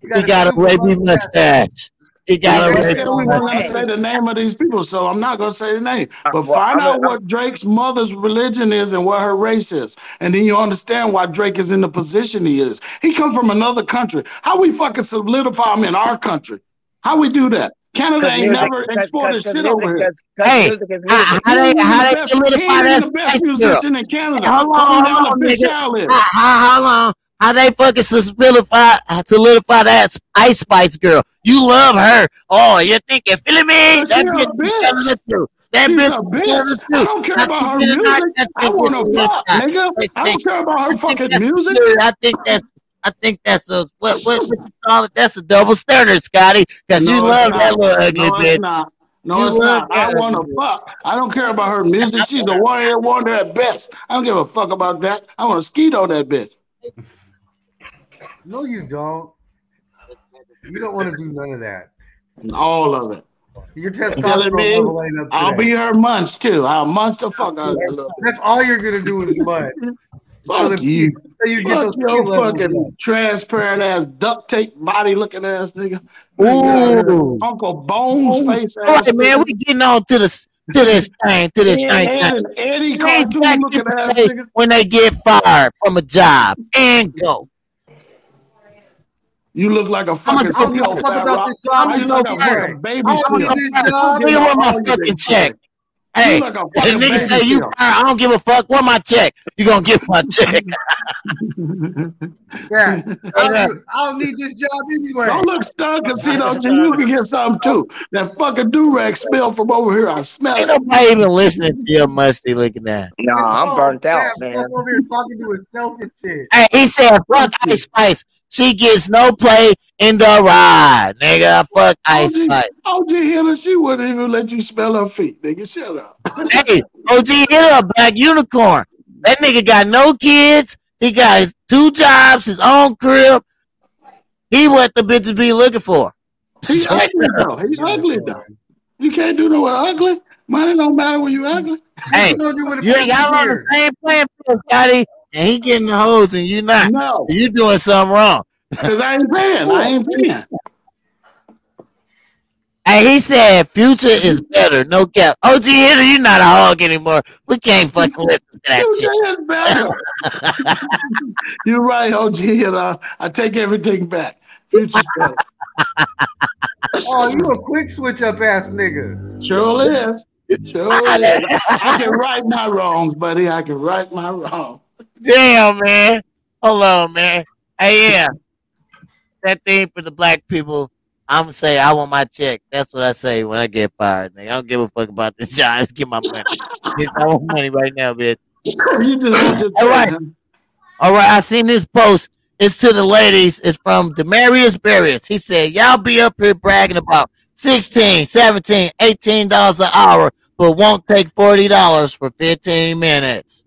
he He got got a stupid wavy mustache. He got a They wavy we weren't going to say the name of these people, so I'm not going to say the name. But well, find I'm out a- what Drake's mother's religion is and what her race is, and then you understand why Drake is in the position he is. He come from another country. How we fucking solidify him in our country? How we do that? Canada ain't music, never exported shit over here. Hey, how, they how they solidify that? the best musician in Canada. How long, how long, nigga? How, how, long? How they fucking solidify solidify that Ice Spice girl? You love her. Oh, you think you're feeling me? That bitch, bitch. That She's bitch, a bitch. I don't care about her music. I want to fuck, nigga. I don't care about her fucking music. I think that's I think that's a what what, what you call it? That's a double standard, Scotty. Because you No, it's love that little ugly No, bitch. it's not. No, You it's not. I want ugly to fuck. I don't care about her music. She's a one hit wonder at best. I don't give a fuck about that. I want to skeet on that bitch. No, you don't. You don't want to do none of that. All of it. Your telling testosterone me level ain't up to I'll be her munch too. I'll munch the fuck out of her. That's all you're gonna do is mud. Fuck the- you. So you get Fuck those your skill levels fucking transparent ass duct tape body looking ass nigga. Ooh. Uncle Bones face All ass. right, man, we getting on to this to this thing, to this and, thing. and an Eddie These cartoon looking ass nigga. when they get fired from a job and go. You look like a I'm fucking gonna seal, talk fat about rock. this job You and look go like a back. baby I seal. don't get this job. Nigga, want my All you fucking niggas check. say. Hey, You like a the fucking nigga baby say you seal. fired. I don't give a fuck. What my check? You gonna get my check? Yeah. I don't, I don't need this job anyway. Don't look stuck, Casino G. You can get something too. That fucking durag smell from over here. I smell Ain't it. nobody even listening to your musty looking at. Nah, I'm burnt out, Yeah, man. fuck over here talking to himself and shit. Hey, he said, "Fuck Ice Spice. She gets no play in the ride, nigga. Fuck Ice OG, Spice." OG Hitter, she wouldn't even let you smell her feet, nigga. Shut up. Hey, OG hit a black unicorn. That nigga got no kids. He got his two jobs, his own crib. He what the bitches be looking for. He ugly though. He ugly though. You can't do no ugly. Money don't matter when you ugly. Hey, You know, do what it you feels y'all on the same field, Scotty, and he getting the hoes and you not. No, You doing something wrong. because I ain't paying. I ain't paying. Hey, he said future is better, no cap. OG Hitter, you're not a hog anymore. We can't fucking listen to that You shit. say it's better. You're right, OG Hitter. I take everything back. Future's better. Oh, you a quick switch up ass nigga. Sure is. Sure is. I can right my wrongs, buddy. I can right my wrongs. Damn, man. Hold on, man. Hey, yeah. That thing for the black people, I'm gonna say I want my check. That's what I say when I get fired. Nigga. I don't give a fuck about this job. Just get my money. I want money right now, bitch. you just, you All right. All right, I seen this post. It's to the ladies. It's from Demarius Barrios. He said, Y'all be up here bragging about 16, 17, 18 dollars an hour, but won't take forty dollars for 15 minutes.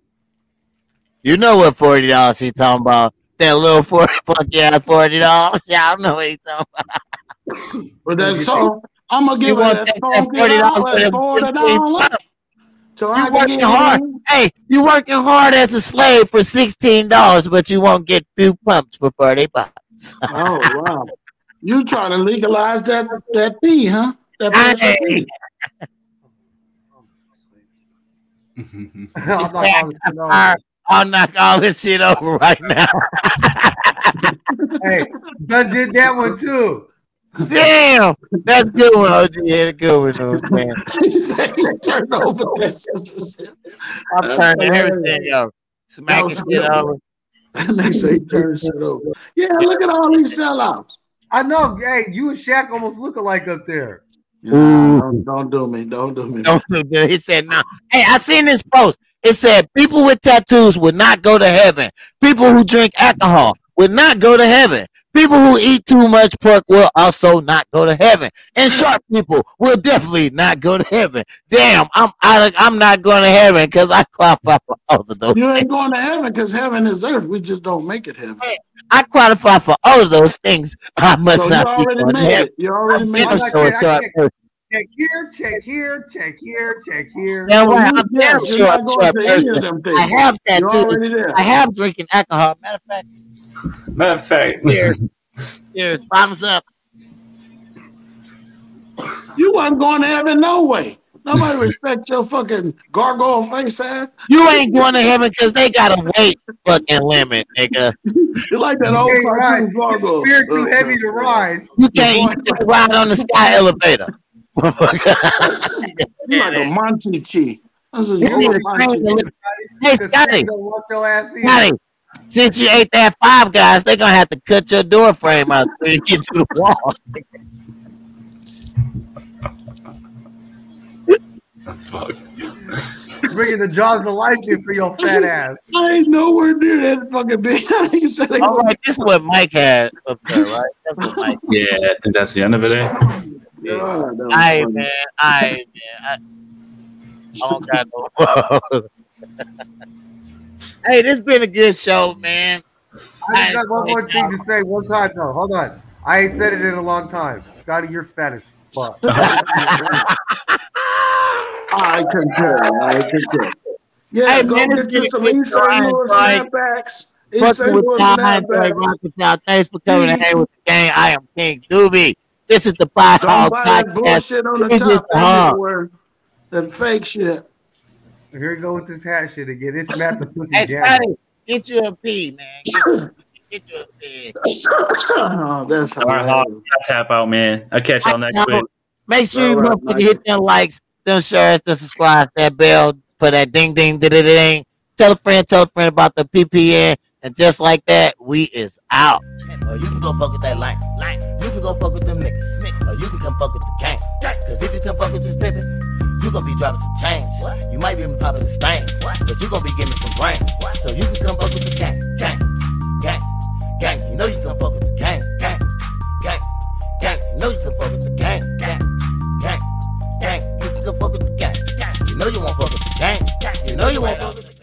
You know what forty dollars he talking about. That little 40 funky ass forty dollars. Y'all know what he talking about. But that's so. I'm gonna give want it that that forty dollars for them $40 15 So I You can working hard. in. Hey, you working hard as a slave for sixteen dollars, but you won't get few pumps for forty bucks. Oh wow. You trying to legalize that that fee, huh? That Hey. fee. I'm not calling shit over. I'll, I'll knock all this shit over right now. Hey, Dun did that one too. Damn, that's good one, OG. Yeah, good one, dude, man. He said he turned over this. I'm turning everything over, smacking shit good. over. they say he turned shit over. Yeah, look at all these sellouts. I know. Hey, you and Shaq almost look alike up there. Nah, don't, don't do me. Don't do me. Don't do that. He said, "No." Hey, I seen this post. It said people with tattoos would not go to heaven. People who drink alcohol would not go to heaven. People who eat too much pork will also not go to heaven. And sharp people will definitely not go to heaven. Damn, I'm I, I'm not going to heaven because I qualify for all of those. You things. ain't going to heaven because heaven is earth. We just don't make it heaven. I qualify for all of those things. I must So not be already going to heaven. You already made it. so. I can't- person. Check here, check here, check here, check here. Damn right, You- I'm damn yes, you're sure not I'm going sharp to of person. them. I have You're tattoos. there. I have drinking alcohol. Matter of fact, Matter of fact, cheers. cheers. Bottoms up. You wasn't going to heaven no way. Nobody respect your fucking gargoyle face ass. You ain't going to heaven because they got a weight fucking limit, nigga. You like that old Hey, right. cartoon gargoyle. Spirit too uh, heavy to rise. You can't you can't ride on the sky elevator. You like a Monty Chi. You you need are, a Monty train to Chi. lift- Hey, Scotty, Satan don't want your ass in. Scotty, since you ate that five guys, they're gonna have to cut your door frame out so you get to the wall. that's fucked. Bringing the jaws of life in for your fat ass. I ain't nowhere near that fucking big. He said they All go- right, this is what Mike had up there, right? That's what Mike. Yeah, I think that's the end of it. Eh? God, that I funny. man, I man, I, I don't got no. hey, this been a good show, man. I just got one more thing to say one time though. Hold on. I ain't said it in a long time. Scotty, you're fat as fuck. I concur. I concur. Yeah, Hey, go man, get it's you some a good East St. time, Louis boy. snapbacks. East Fucking St. with Louis y'all, I enjoy snapbacks. rocking with y'all. Thanks for coming and hang with the gang. I am King Doobie. This is the Pod Don't Hog buy that bullshit on the It's top. That hard. nigga wear that fake shit. Here we go with this hat shit again. It's Matt the Pussy Hey, Jam. Scotty, get you a pee, man. Get, get you a pee. oh, that's All right, Hawk, hilarious. tap out, man. I'll catch y'all next week. Make sure you All right, motherfucker hit them likes, them shares, them subscribes, that bell for that ding ding ding ding ding. Tell a friend, tell a friend about the PPN, and just like that, we is out. Or you can go fuck with that line. line. You can go fuck with them niggas. niggas. Or you can come fuck with the gang. gang. Cause if you come fuck with this pimpin', you gonna be dropping some change. You might be popping a stain. But you gonna be giving some brain. So you can come fuck with the gang. Gang. Gang. Gang. You know you can fuck with the gang. Gang. Gang. Gang. You know you can fuck with the gang. Gang. Gang. Gang. You can come fuck with the gang. You know you won't fuck with the gang. You know you won't fuck with the